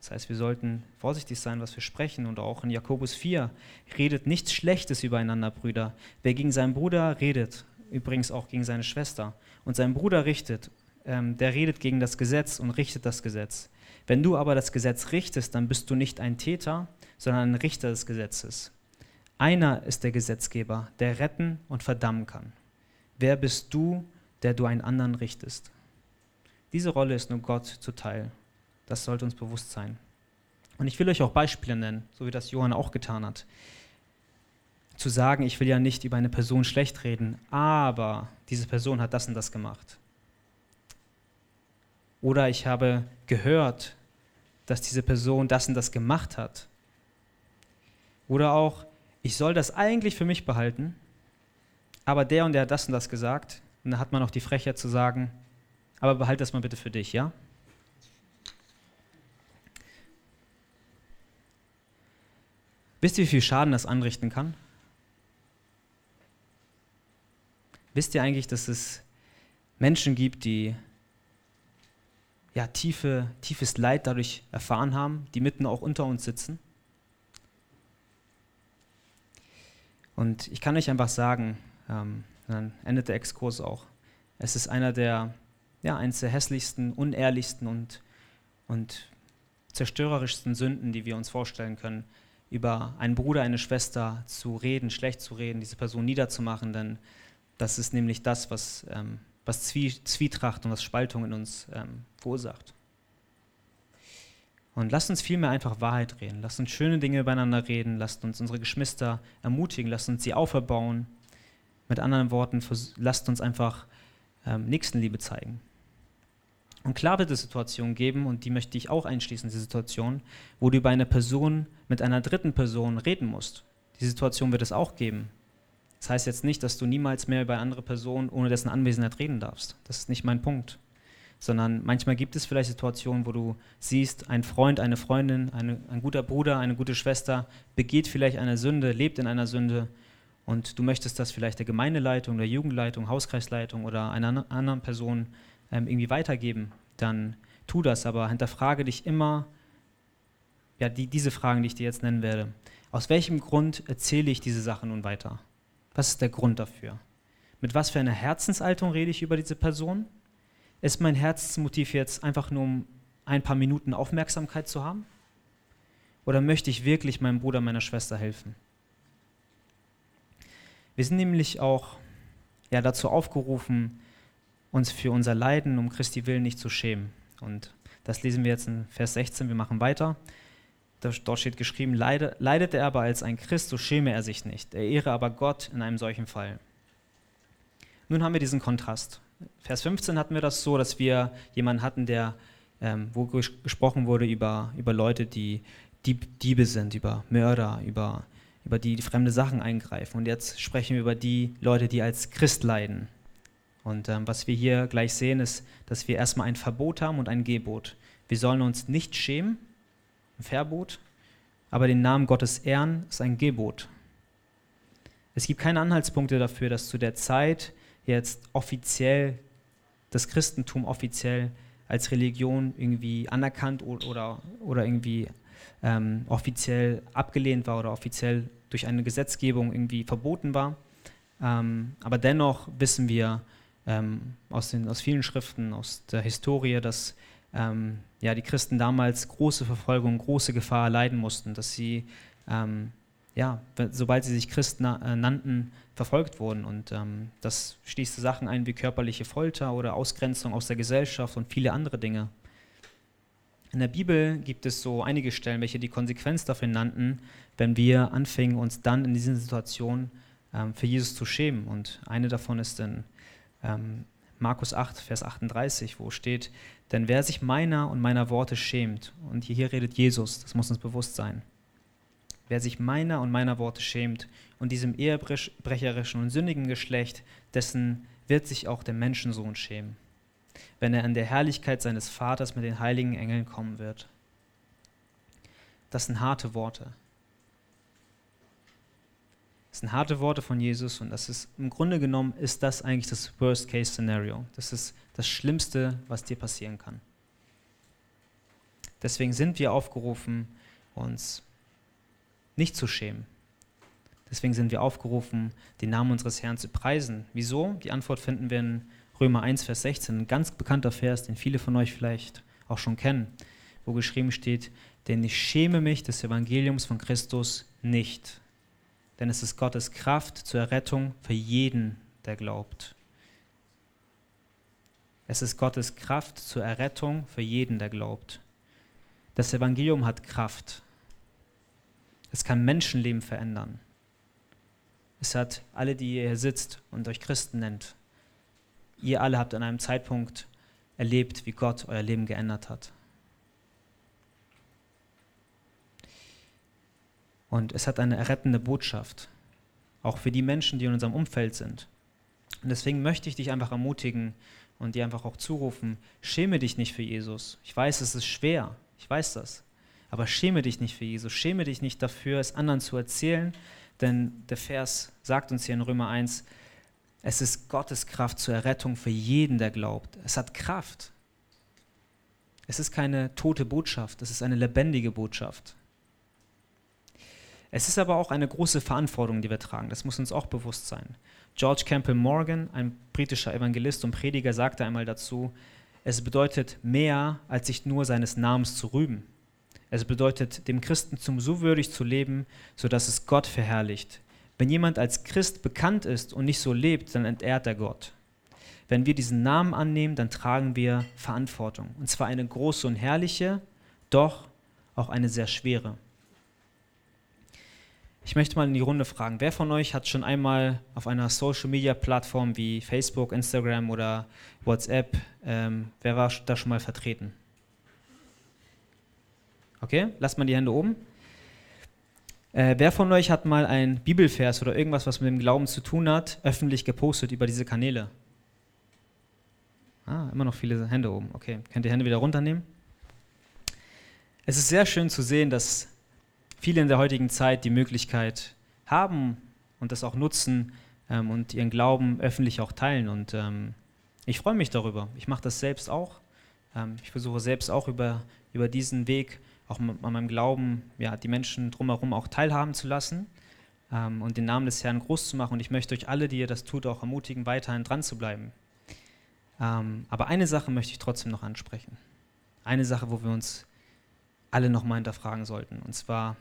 Das heißt, wir sollten vorsichtig sein, was wir sprechen. Und auch in Jakobus 4 redet nichts Schlechtes übereinander, Brüder. Wer gegen seinen Bruder redet, übrigens auch gegen seine Schwester, und seinen Bruder richtet, ähm, der redet gegen das Gesetz und richtet das Gesetz. Wenn du aber das Gesetz richtest, dann bist du nicht ein Täter, sondern ein Richter des Gesetzes. Einer ist der Gesetzgeber, der retten und verdammen kann. Wer bist du, der du einen anderen richtest? Diese Rolle ist nur Gott zuteil. Das sollte uns bewusst sein. Und ich will euch auch Beispiele nennen, so wie das Johann auch getan hat. Zu sagen, ich will ja nicht über eine Person schlecht reden, aber diese Person hat das und das gemacht. Oder ich habe gehört, dass diese Person das und das gemacht hat. Oder auch, ich soll das eigentlich für mich behalten, aber der und der hat das und das gesagt. Und dann hat man auch die Frechheit zu sagen, aber behalte das mal bitte für dich, ja? Wisst ihr, wie viel Schaden das anrichten kann? Wisst ihr eigentlich, dass es Menschen gibt, die ja, tiefe, tiefes Leid dadurch erfahren haben, die mitten auch unter uns sitzen? Und ich kann euch einfach sagen, ähm, dann endet der Exkurs auch. Es ist einer der, ja, eines der hässlichsten, unehrlichsten und, und zerstörerischsten Sünden, die wir uns vorstellen können, über einen Bruder, eine Schwester zu reden, schlecht zu reden, diese Person niederzumachen, denn das ist nämlich das, was, ähm, was Zwietracht und was Spaltung in uns ähm, verursacht. Und lasst uns vielmehr einfach Wahrheit reden. Lasst uns schöne Dinge übereinander reden. Lasst uns unsere Geschwister ermutigen. Lasst uns sie auferbauen. Mit anderen Worten, lasst uns einfach ähm, Nächstenliebe zeigen. Und klar wird es Situationen geben, und die möchte ich auch einschließen, diese Situation, wo du über eine Person mit einer dritten Person reden musst. Die Situation wird es auch geben. Das heißt jetzt nicht, dass du niemals mehr über eine andere Person ohne dessen Anwesenheit reden darfst. Das ist nicht mein Punkt sondern manchmal gibt es vielleicht Situationen, wo du siehst, ein Freund, eine Freundin, eine, ein guter Bruder, eine gute Schwester begeht vielleicht eine Sünde, lebt in einer Sünde und du möchtest das vielleicht der Gemeindeleitung, der Jugendleitung, Hauskreisleitung oder einer anderen Person ähm, irgendwie weitergeben, dann tu das, aber hinterfrage dich immer, ja, die, diese Fragen, die ich dir jetzt nennen werde. Aus welchem Grund erzähle ich diese Sache nun weiter? Was ist der Grund dafür? Mit was für einer Herzenshaltung rede ich über diese Person? Ist mein Herzensmotiv jetzt einfach nur, um ein paar Minuten Aufmerksamkeit zu haben? Oder möchte ich wirklich meinem Bruder, meiner Schwester helfen? Wir sind nämlich auch ja, dazu aufgerufen, uns für unser Leiden um Christi Willen nicht zu schämen. Und das lesen wir jetzt in Vers 16, wir machen weiter. Dort steht geschrieben, leidet er aber als ein Christ, so schäme er sich nicht. Er ehre aber Gott in einem solchen Fall. Nun haben wir diesen Kontrast. Vers 15 hatten wir das so, dass wir jemanden hatten, der, ähm, wo gesprochen wurde über, über Leute, die Dieb, Diebe sind, über Mörder, über, über die, die fremde Sachen eingreifen. Und jetzt sprechen wir über die Leute, die als Christ leiden. Und ähm, was wir hier gleich sehen, ist, dass wir erstmal ein Verbot haben und ein Gebot. Wir sollen uns nicht schämen, ein Verbot, aber den Namen Gottes ehren ist ein Gebot. Es gibt keine Anhaltspunkte dafür, dass zu der Zeit jetzt offiziell das Christentum offiziell als Religion irgendwie anerkannt oder, oder irgendwie ähm, offiziell abgelehnt war oder offiziell durch eine Gesetzgebung irgendwie verboten war. Ähm, aber dennoch wissen wir ähm, aus, den, aus vielen Schriften, aus der Historie, dass ähm, ja, die Christen damals große Verfolgung, große Gefahr leiden mussten, dass sie, ähm, ja, sobald sie sich Christen äh, nannten, verfolgt wurden. Und ähm, das schließte Sachen ein wie körperliche Folter oder Ausgrenzung aus der Gesellschaft und viele andere Dinge. In der Bibel gibt es so einige Stellen, welche die Konsequenz dafür nannten, wenn wir anfingen, uns dann in diesen Situationen ähm, für Jesus zu schämen. Und eine davon ist in ähm, Markus 8, Vers 38, wo steht, denn wer sich meiner und meiner Worte schämt, und hier redet Jesus, das muss uns bewusst sein, wer sich meiner und meiner Worte schämt und diesem ehebrecherischen und sündigen Geschlecht, dessen wird sich auch der Menschensohn schämen, wenn er in der Herrlichkeit seines Vaters mit den heiligen Engeln kommen wird. Das sind harte Worte. Das sind harte Worte von Jesus und das ist im Grunde genommen ist das eigentlich das Worst-Case-Szenario. Das ist das Schlimmste, was dir passieren kann. Deswegen sind wir aufgerufen, uns nicht zu schämen. Deswegen sind wir aufgerufen, den Namen unseres Herrn zu preisen. Wieso? Die Antwort finden wir in Römer 1, Vers 16, ein ganz bekannter Vers, den viele von euch vielleicht auch schon kennen, wo geschrieben steht, denn ich schäme mich des Evangeliums von Christus nicht, denn es ist Gottes Kraft zur Errettung für jeden, der glaubt. Es ist Gottes Kraft zur Errettung für jeden, der glaubt. Das Evangelium hat Kraft. Es kann Menschenleben verändern. Es hat alle, die ihr hier sitzt und euch Christen nennt, ihr alle habt an einem Zeitpunkt erlebt, wie Gott euer Leben geändert hat. Und es hat eine errettende Botschaft, auch für die Menschen, die in unserem Umfeld sind. Und deswegen möchte ich dich einfach ermutigen und dir einfach auch zurufen, schäme dich nicht für Jesus. Ich weiß, es ist schwer, ich weiß das. Aber schäme dich nicht für Jesus, schäme dich nicht dafür, es anderen zu erzählen, denn der Vers sagt uns hier in Römer 1, es ist Gottes Kraft zur Errettung für jeden, der glaubt. Es hat Kraft. Es ist keine tote Botschaft, es ist eine lebendige Botschaft. Es ist aber auch eine große Verantwortung, die wir tragen. Das muss uns auch bewusst sein. George Campbell Morgan, ein britischer Evangelist und Prediger, sagte einmal dazu, es bedeutet mehr, als sich nur seines Namens zu rühmen. Es bedeutet, dem Christentum so würdig zu leben, sodass es Gott verherrlicht. Wenn jemand als Christ bekannt ist und nicht so lebt, dann entehrt er Gott. Wenn wir diesen Namen annehmen, dann tragen wir Verantwortung. Und zwar eine große und herrliche, doch auch eine sehr schwere. Ich möchte mal in die Runde fragen, wer von euch hat schon einmal auf einer Social-Media-Plattform wie Facebook, Instagram oder WhatsApp, ähm, wer war da schon mal vertreten? Okay, lasst mal die Hände oben. Äh, wer von euch hat mal ein Bibelvers oder irgendwas, was mit dem Glauben zu tun hat, öffentlich gepostet über diese Kanäle? Ah, immer noch viele Hände oben. Okay, könnt ihr Hände wieder runternehmen? Es ist sehr schön zu sehen, dass viele in der heutigen Zeit die Möglichkeit haben und das auch nutzen ähm, und ihren Glauben öffentlich auch teilen. Und ähm, ich freue mich darüber. Ich mache das selbst auch. Ähm, ich versuche selbst auch über, über diesen Weg auch an meinem Glauben ja, die Menschen drumherum auch teilhaben zu lassen ähm, und den Namen des Herrn groß zu machen. Und ich möchte euch alle, die ihr das tut, auch ermutigen, weiterhin dran zu bleiben. Ähm, aber eine Sache möchte ich trotzdem noch ansprechen. Eine Sache, wo wir uns alle nochmal hinterfragen sollten. Und zwar,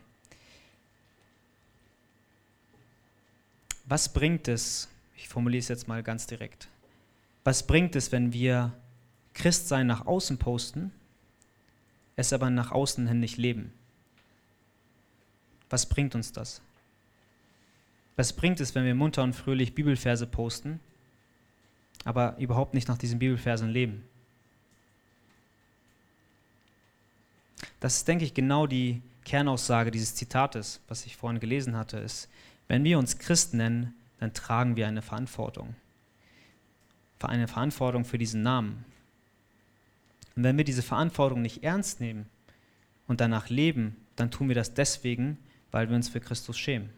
was bringt es, ich formuliere es jetzt mal ganz direkt, Was bringt es, wenn wir Christsein nach außen posten, es aber nach außen hin nicht leben? Was bringt uns das? Was bringt es, wenn wir munter und fröhlich Bibelverse posten, aber überhaupt nicht nach diesen Bibelversen leben? Das ist, denke ich, genau die Kernaussage dieses Zitates, was ich vorhin gelesen hatte, ist, wenn wir uns Christ nennen, dann tragen wir eine Verantwortung. Eine Verantwortung für diesen Namen. Und wenn wir diese Verantwortung nicht ernst nehmen und danach leben, dann tun wir das deswegen, weil wir uns für Christus schämen.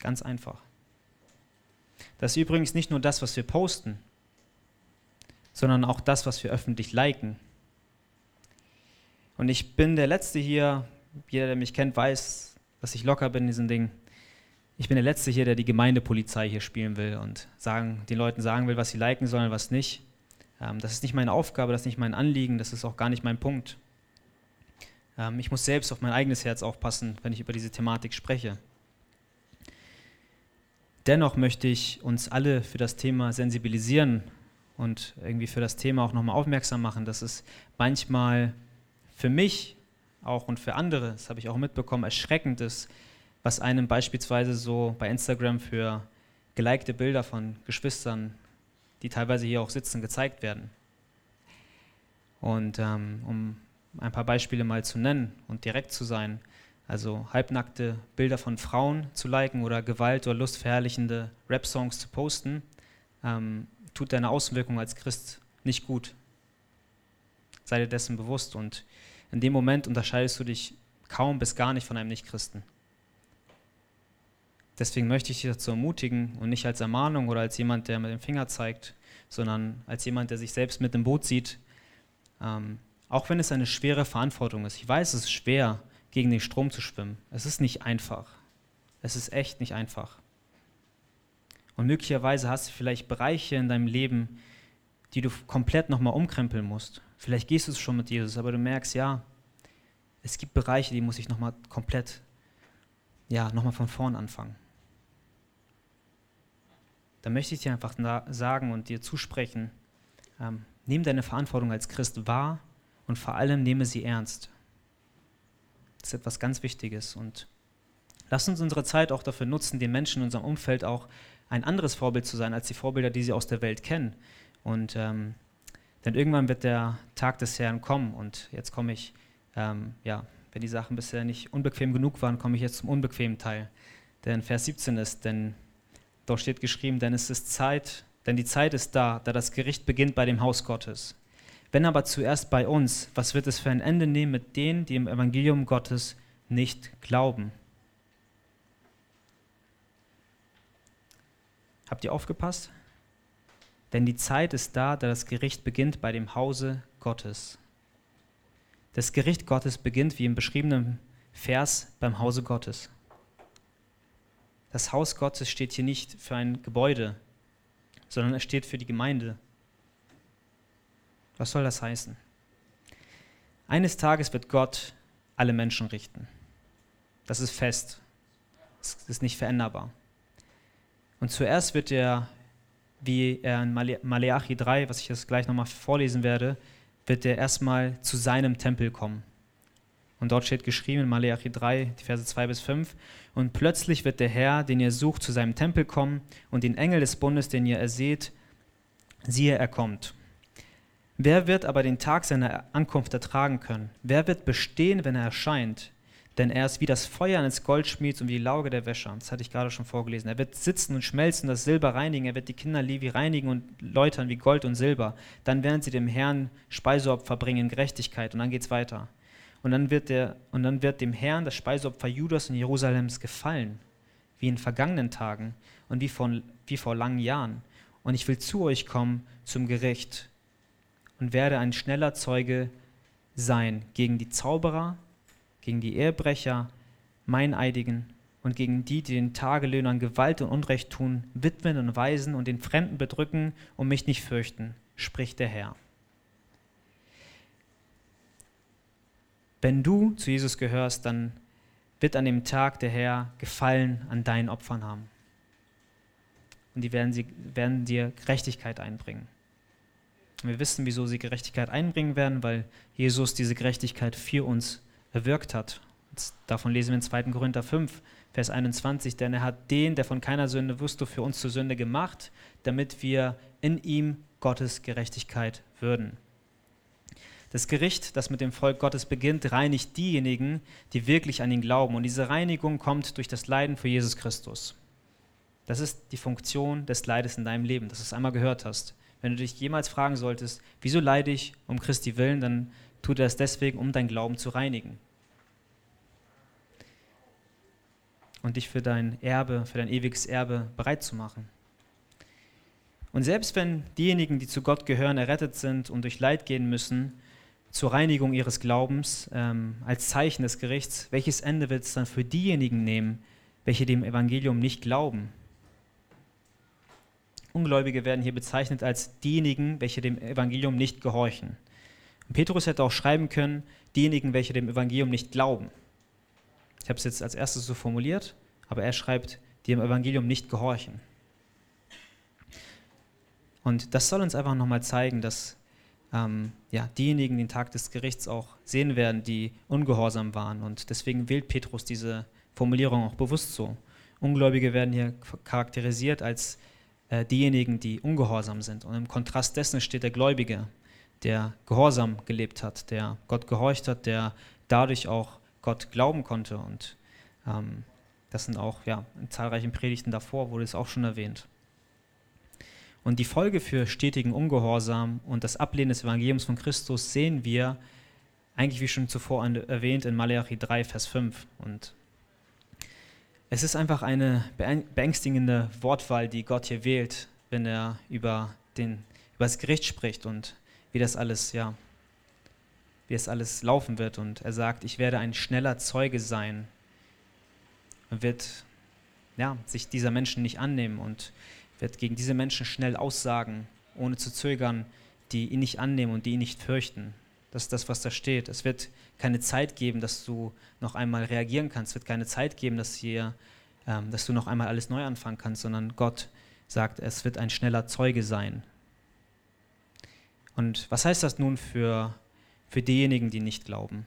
Ganz einfach. Das ist übrigens nicht nur das, was wir posten, sondern auch das, was wir öffentlich liken. Und ich bin der Letzte hier, jeder, der mich kennt, weiß, dass ich locker bin in diesen Dingen. Ich bin der Letzte hier, der die Gemeindepolizei hier spielen will und sagen, den Leuten sagen will, was sie liken sollen, was nicht. Ähm, das ist nicht meine Aufgabe, das ist nicht mein Anliegen, das ist auch gar nicht mein Punkt. Ähm, ich muss selbst auf mein eigenes Herz aufpassen, wenn ich über diese Thematik spreche. Dennoch möchte ich uns alle für das Thema sensibilisieren und irgendwie für das Thema auch nochmal aufmerksam machen, dass es manchmal für mich auch und für andere, das habe ich auch mitbekommen, erschreckend ist, was einem beispielsweise so bei Instagram für gelikte Bilder von Geschwistern, die teilweise hier auch sitzen, gezeigt werden. Und ähm, um ein paar Beispiele mal zu nennen und direkt zu sein, also halbnackte Bilder von Frauen zu liken oder Gewalt oder lustverherrlichende Rap-Songs zu posten, ähm, tut deine Außenwirkung als Christ nicht gut. Sei dir dessen bewusst und in dem Moment unterscheidest du dich kaum bis gar nicht von einem Nichtchristen. Deswegen möchte ich dich dazu ermutigen und nicht als Ermahnung oder als jemand, der mit dem Finger zeigt, sondern als jemand, der sich selbst mit im Boot sieht, ähm, auch wenn es eine schwere Verantwortung ist. Ich weiß, es ist schwer, gegen den Strom zu schwimmen. Es ist nicht einfach. Es ist echt nicht einfach. Und möglicherweise hast du vielleicht Bereiche in deinem Leben, die du komplett nochmal umkrempeln musst. Vielleicht gehst du es schon mit Jesus, aber du merkst, ja, es gibt Bereiche, die muss ich nochmal komplett, ja, nochmal von vorn anfangen. Da möchte ich dir einfach sagen und dir zusprechen, ähm, nimm deine Verantwortung als Christ wahr und vor allem nehme sie ernst. Das ist etwas ganz Wichtiges und lass uns unsere Zeit auch dafür nutzen, den Menschen in unserem Umfeld auch ein anderes Vorbild zu sein als die Vorbilder, die sie aus der Welt kennen. Und ähm, denn irgendwann wird der Tag des Herrn kommen und jetzt komme ich, ähm, ja, wenn die Sachen bisher nicht unbequem genug waren, komme ich jetzt zum unbequemen Teil. Denn Vers 17 ist, denn dort steht geschrieben, denn es ist Zeit, denn die Zeit ist da, da das Gericht beginnt bei dem Haus Gottes. Wenn aber zuerst bei uns, was wird es für ein Ende nehmen mit denen, die im Evangelium Gottes nicht glauben? Habt ihr aufgepasst? Denn die Zeit ist da, da das Gericht beginnt bei dem Hause Gottes. Das Gericht Gottes beginnt, wie im beschriebenen Vers, beim Hause Gottes. Das Haus Gottes steht hier nicht für ein Gebäude, sondern es steht für die Gemeinde. Was soll das heißen? Eines Tages wird Gott alle Menschen richten. Das ist fest. Das ist nicht veränderbar. Und zuerst wird er wie er in Maleachi 3, was ich jetzt gleich nochmal vorlesen werde, wird er erstmal zu seinem Tempel kommen. Und dort steht geschrieben in Maleachi 3, die Verse 2 bis 5, und plötzlich wird der Herr, den ihr sucht, zu seinem Tempel kommen und den Engel des Bundes, den ihr erseht, siehe, er kommt. Wer wird aber den Tag seiner Ankunft ertragen können? Wer wird bestehen, wenn er erscheint? Denn er ist wie das Feuer eines Goldschmieds und wie die Lauge der Wäscher. Das hatte ich gerade schon vorgelesen. Er wird sitzen und schmelzen, das Silber reinigen. Er wird die Kinder Levi reinigen und läutern wie Gold und Silber. Dann werden sie dem Herrn Speiseopfer bringen in Gerechtigkeit. Und dann geht es weiter. Und dann, wird der, und dann wird dem Herrn das Speiseopfer Judas und Jerusalems gefallen, wie in vergangenen Tagen und wie vor, wie vor langen Jahren. Und ich will zu euch kommen zum Gericht und werde ein schneller Zeuge sein gegen die Zauberer, gegen die Ehebrecher, Meineidigen und gegen die, die den Tagelöhnern Gewalt und Unrecht tun, Witwen und Waisen und den Fremden bedrücken und mich nicht fürchten, spricht der Herr. Wenn du zu Jesus gehörst, dann wird an dem Tag der Herr Gefallen an deinen Opfern haben. und die werden, sie, werden dir Gerechtigkeit einbringen. Und wir wissen, wieso sie Gerechtigkeit einbringen werden, weil Jesus diese Gerechtigkeit für uns erwirkt hat. Davon lesen wir in 2. Korinther 5, Vers 21, denn er hat den, der von keiner Sünde wusste, für uns zur Sünde gemacht, damit wir in ihm Gottes Gerechtigkeit würden. Das Gericht, das mit dem Volk Gottes beginnt, reinigt diejenigen, die wirklich an ihn glauben. Und diese Reinigung kommt durch das Leiden für Jesus Christus. Das ist die Funktion des Leides in deinem Leben, dass du es einmal gehört hast. Wenn du dich jemals fragen solltest, wieso leide ich um Christi willen, dann tut er es deswegen, um dein Glauben zu reinigen. Und dich für dein Erbe, für dein ewiges Erbe bereit zu machen. Und selbst wenn diejenigen, die zu Gott gehören, errettet sind und durch Leid gehen müssen, zur Reinigung ihres Glaubens ähm, als Zeichen des Gerichts, welches Ende wird es dann für diejenigen nehmen, welche dem Evangelium nicht glauben? Ungläubige werden hier bezeichnet als diejenigen, welche dem Evangelium nicht gehorchen. Und Petrus hätte auch schreiben können, diejenigen, welche dem Evangelium nicht glauben. Ich habe es jetzt als erstes so formuliert, aber er schreibt, die dem Evangelium nicht gehorchen. Und das soll uns einfach nochmal zeigen, dass ähm, ja, diejenigen den Tag des Gerichts auch sehen werden, die ungehorsam waren. Und deswegen wählt Petrus diese Formulierung auch bewusst so. Ungläubige werden hier charakterisiert als äh, diejenigen, die ungehorsam sind. Und im Kontrast dessen steht der Gläubige, der gehorsam gelebt hat, der Gott gehorcht hat, der dadurch auch Gott glauben konnte. Und ähm, das sind auch ja, in zahlreichen Predigten davor, wurde es auch schon erwähnt. Und die Folge für stetigen Ungehorsam und das Ablehnen des Evangeliums von Christus sehen wir eigentlich wie schon zuvor erwähnt in Malachi 3, Vers 5. Und es ist einfach eine beängstigende Wortwahl, die Gott hier wählt, wenn er über, den, über das Gericht spricht und wie das alles, ja, wie es alles laufen wird. Und er sagt, ich werde ein schneller Zeuge sein. Er wird ja, sich dieser Menschen nicht annehmen und wird gegen diese Menschen schnell aussagen, ohne zu zögern, die ihn nicht annehmen und die ihn nicht fürchten. Das ist das, was da steht. Es wird keine Zeit geben, dass du noch einmal reagieren kannst. Es wird keine Zeit geben, dass, hier, ähm, dass du noch einmal alles neu anfangen kannst, sondern Gott sagt, es wird ein schneller Zeuge sein. Und was heißt das nun für, für diejenigen, die nicht glauben?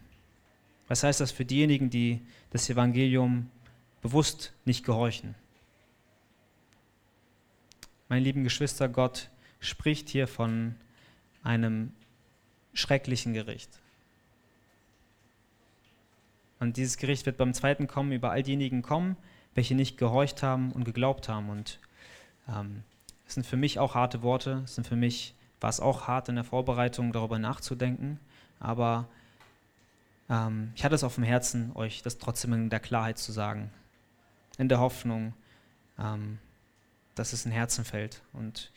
Was heißt das für diejenigen, die das Evangelium bewusst nicht gehorchen? Meine lieben Geschwister, Gott spricht hier von einem schrecklichen Gericht. Und dieses Gericht wird beim zweiten Kommen über all diejenigen kommen, welche nicht gehorcht haben und geglaubt haben. Und ähm, es sind für mich auch harte Worte. Es sind für mich war es auch hart in der Vorbereitung, darüber nachzudenken. Aber ähm, ich hatte es auf dem Herzen, euch das trotzdem in der Klarheit zu sagen. In der Hoffnung, ähm, dass es in Herzen fällt. Und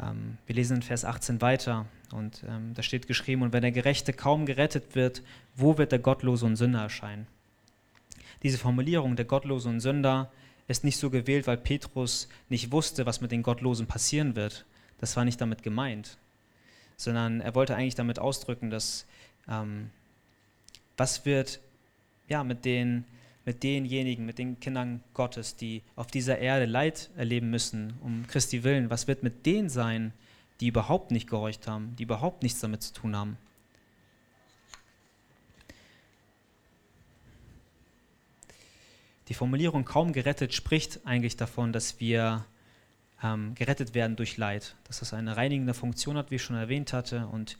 ähm, wir lesen in Vers 18 weiter und ähm, da steht geschrieben, und wenn der Gerechte kaum gerettet wird, wo wird der Gottlose und Sünder erscheinen? Diese Formulierung, der Gottlose und Sünder, ist nicht so gewählt, weil Petrus nicht wusste, was mit den Gottlosen passieren wird. Das war nicht damit gemeint, sondern er wollte eigentlich damit ausdrücken, dass ähm, was wird ja, mit den mit denjenigen, mit den Kindern Gottes, die auf dieser Erde Leid erleben müssen, um Christi willen, was wird mit denen sein, die überhaupt nicht gehorcht haben, die überhaupt nichts damit zu tun haben? Die Formulierung kaum gerettet spricht eigentlich davon, dass wir ähm, gerettet werden durch Leid, dass das eine reinigende Funktion hat, wie ich schon erwähnt hatte, und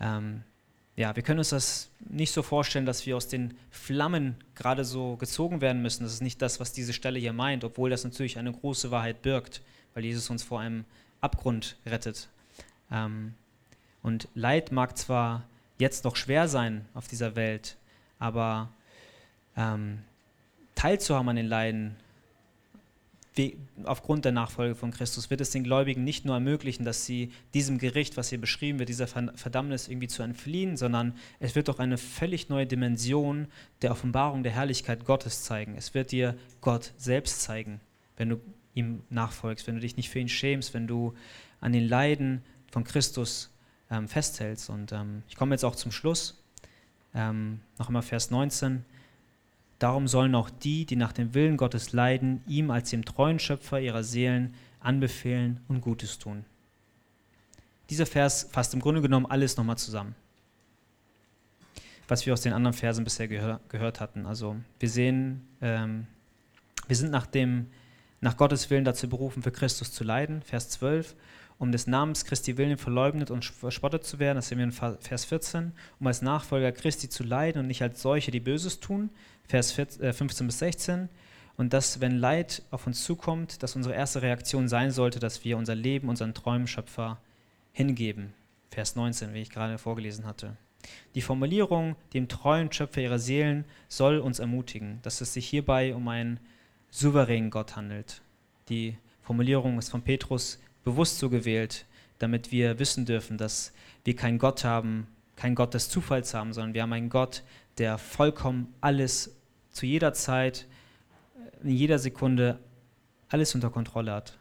ähm, ja, wir können uns das nicht so vorstellen, dass wir aus den Flammen gerade so gezogen werden müssen. Das ist nicht das, was diese Stelle hier meint, obwohl das natürlich eine große Wahrheit birgt, weil Jesus uns vor einem Abgrund rettet. Ähm, und Leid mag zwar jetzt noch schwer sein auf dieser Welt, aber ähm, teilzuhaben an den Leiden aufgrund der Nachfolge von Christus wird es den Gläubigen nicht nur ermöglichen, dass sie diesem Gericht, was hier beschrieben wird, dieser Verdammnis irgendwie zu entfliehen, sondern es wird auch eine völlig neue Dimension der Offenbarung der Herrlichkeit Gottes zeigen. Es wird dir Gott selbst zeigen, wenn du ihm nachfolgst, wenn du dich nicht für ihn schämst, wenn du an den Leiden von Christus ähm, festhältst. Und ähm, ich komme jetzt auch zum Schluss. Ähm, noch einmal Vers 19. Darum sollen auch die, die nach dem Willen Gottes leiden, ihm als dem treuen Schöpfer ihrer Seelen anbefehlen und Gutes tun. Dieser Vers fasst im Grunde genommen alles nochmal zusammen, was wir aus den anderen Versen bisher gehör gehört hatten. Also wir sehen, ähm, wir sind nach, dem, nach Gottes Willen dazu berufen, für Christus zu leiden, Vers 12, um des Namens Christi willen verleugnet und verspottet zu werden, das sehen wir in Vers 14, um als Nachfolger Christi zu leiden und nicht als solche, die Böses tun, Vers 15 bis 16, und dass, wenn Leid auf uns zukommt, dass unsere erste Reaktion sein sollte, dass wir unser Leben, unseren Träumen Schöpfer hingeben. Vers 19, wie ich gerade vorgelesen hatte. Die Formulierung, dem treuen Schöpfer ihrer Seelen, soll uns ermutigen, dass es sich hierbei um einen souveränen Gott handelt. Die Formulierung ist von Petrus bewusst so gewählt, damit wir wissen dürfen, dass wir keinen Gott haben, keinen Gott des Zufalls haben, sondern wir haben einen Gott, der vollkommen alles zu jeder Zeit, in jeder Sekunde alles unter Kontrolle hat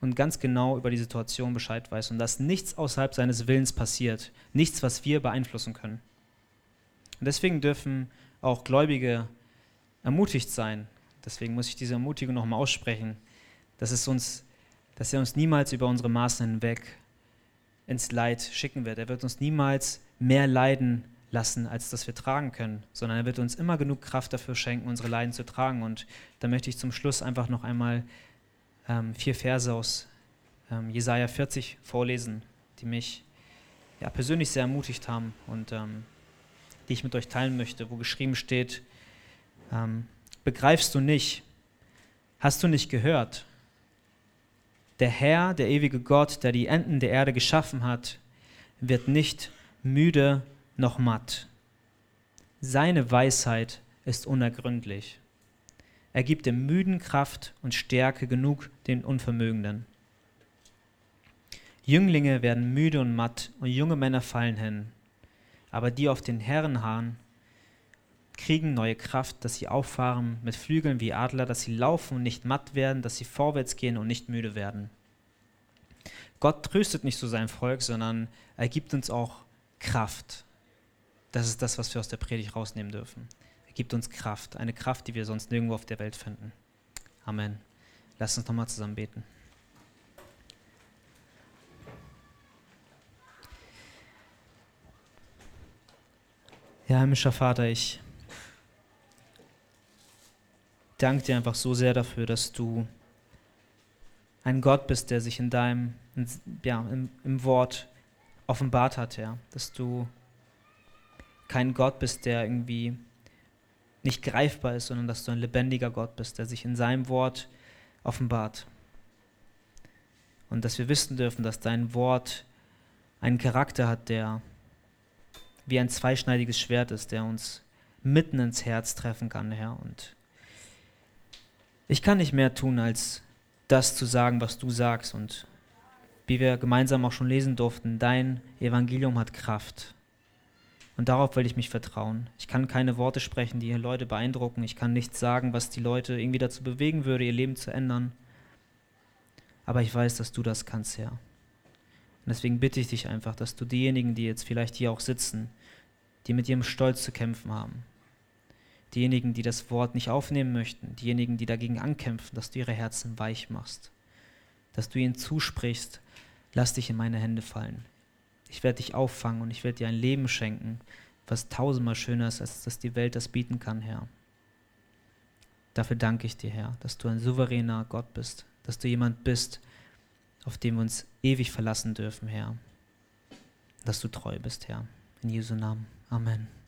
und ganz genau über die Situation Bescheid weiß und dass nichts außerhalb seines Willens passiert, nichts, was wir beeinflussen können. Und deswegen dürfen auch Gläubige ermutigt sein. Deswegen muss ich diese Ermutigung nochmal aussprechen, dass, es uns, dass er uns niemals über unsere Maßen hinweg ins Leid schicken wird. Er wird uns niemals mehr leiden lassen, als dass wir tragen können, sondern er wird uns immer genug Kraft dafür schenken, unsere Leiden zu tragen. Und da möchte ich zum Schluss einfach noch einmal ähm, vier Verse aus ähm, Jesaja 40 vorlesen, die mich ja, persönlich sehr ermutigt haben und ähm, die ich mit euch teilen möchte, wo geschrieben steht: ähm, Begreifst du nicht? Hast du nicht gehört? Der Herr, der ewige Gott, der die Enden der Erde geschaffen hat, wird nicht müde noch matt. Seine Weisheit ist unergründlich. Er gibt dem Müden Kraft und Stärke genug den Unvermögenden. Jünglinge werden müde und matt und junge Männer fallen hin. Aber die auf den Herren harren, kriegen neue Kraft, dass sie auffahren mit Flügeln wie Adler, dass sie laufen und nicht matt werden, dass sie vorwärts gehen und nicht müde werden. Gott tröstet nicht so sein Volk, sondern er gibt uns auch Kraft. Das ist das, was wir aus der Predigt rausnehmen dürfen. Er gibt uns Kraft, eine Kraft, die wir sonst nirgendwo auf der Welt finden. Amen. Lass uns nochmal zusammen beten. Ja, himmlischer Vater, ich danke dir einfach so sehr dafür, dass du ein Gott bist, der sich in deinem, ja, im, im Wort offenbart hat, ja. Dass du kein Gott bist, der irgendwie nicht greifbar ist, sondern dass du ein lebendiger Gott bist, der sich in seinem Wort offenbart. Und dass wir wissen dürfen, dass dein Wort einen Charakter hat, der wie ein zweischneidiges Schwert ist, der uns mitten ins Herz treffen kann, Herr. Und ich kann nicht mehr tun, als das zu sagen, was du sagst. Und wie wir gemeinsam auch schon lesen durften, dein Evangelium hat Kraft. Und darauf will ich mich vertrauen. Ich kann keine Worte sprechen, die Leute beeindrucken. Ich kann nichts sagen, was die Leute irgendwie dazu bewegen würde, ihr Leben zu ändern. Aber ich weiß, dass du das kannst, Herr. Und deswegen bitte ich dich einfach, dass du diejenigen, die jetzt vielleicht hier auch sitzen, die mit ihrem Stolz zu kämpfen haben, diejenigen, die das Wort nicht aufnehmen möchten, diejenigen, die dagegen ankämpfen, dass du ihre Herzen weich machst, dass du ihnen zusprichst, lass dich in meine Hände fallen. Ich werde dich auffangen und ich werde dir ein Leben schenken, was tausendmal schöner ist, als dass die Welt das bieten kann, Herr. Dafür danke ich dir, Herr, dass du ein souveräner Gott bist, dass du jemand bist, auf den wir uns ewig verlassen dürfen, Herr. Dass du treu bist, Herr. In Jesu Namen. Amen.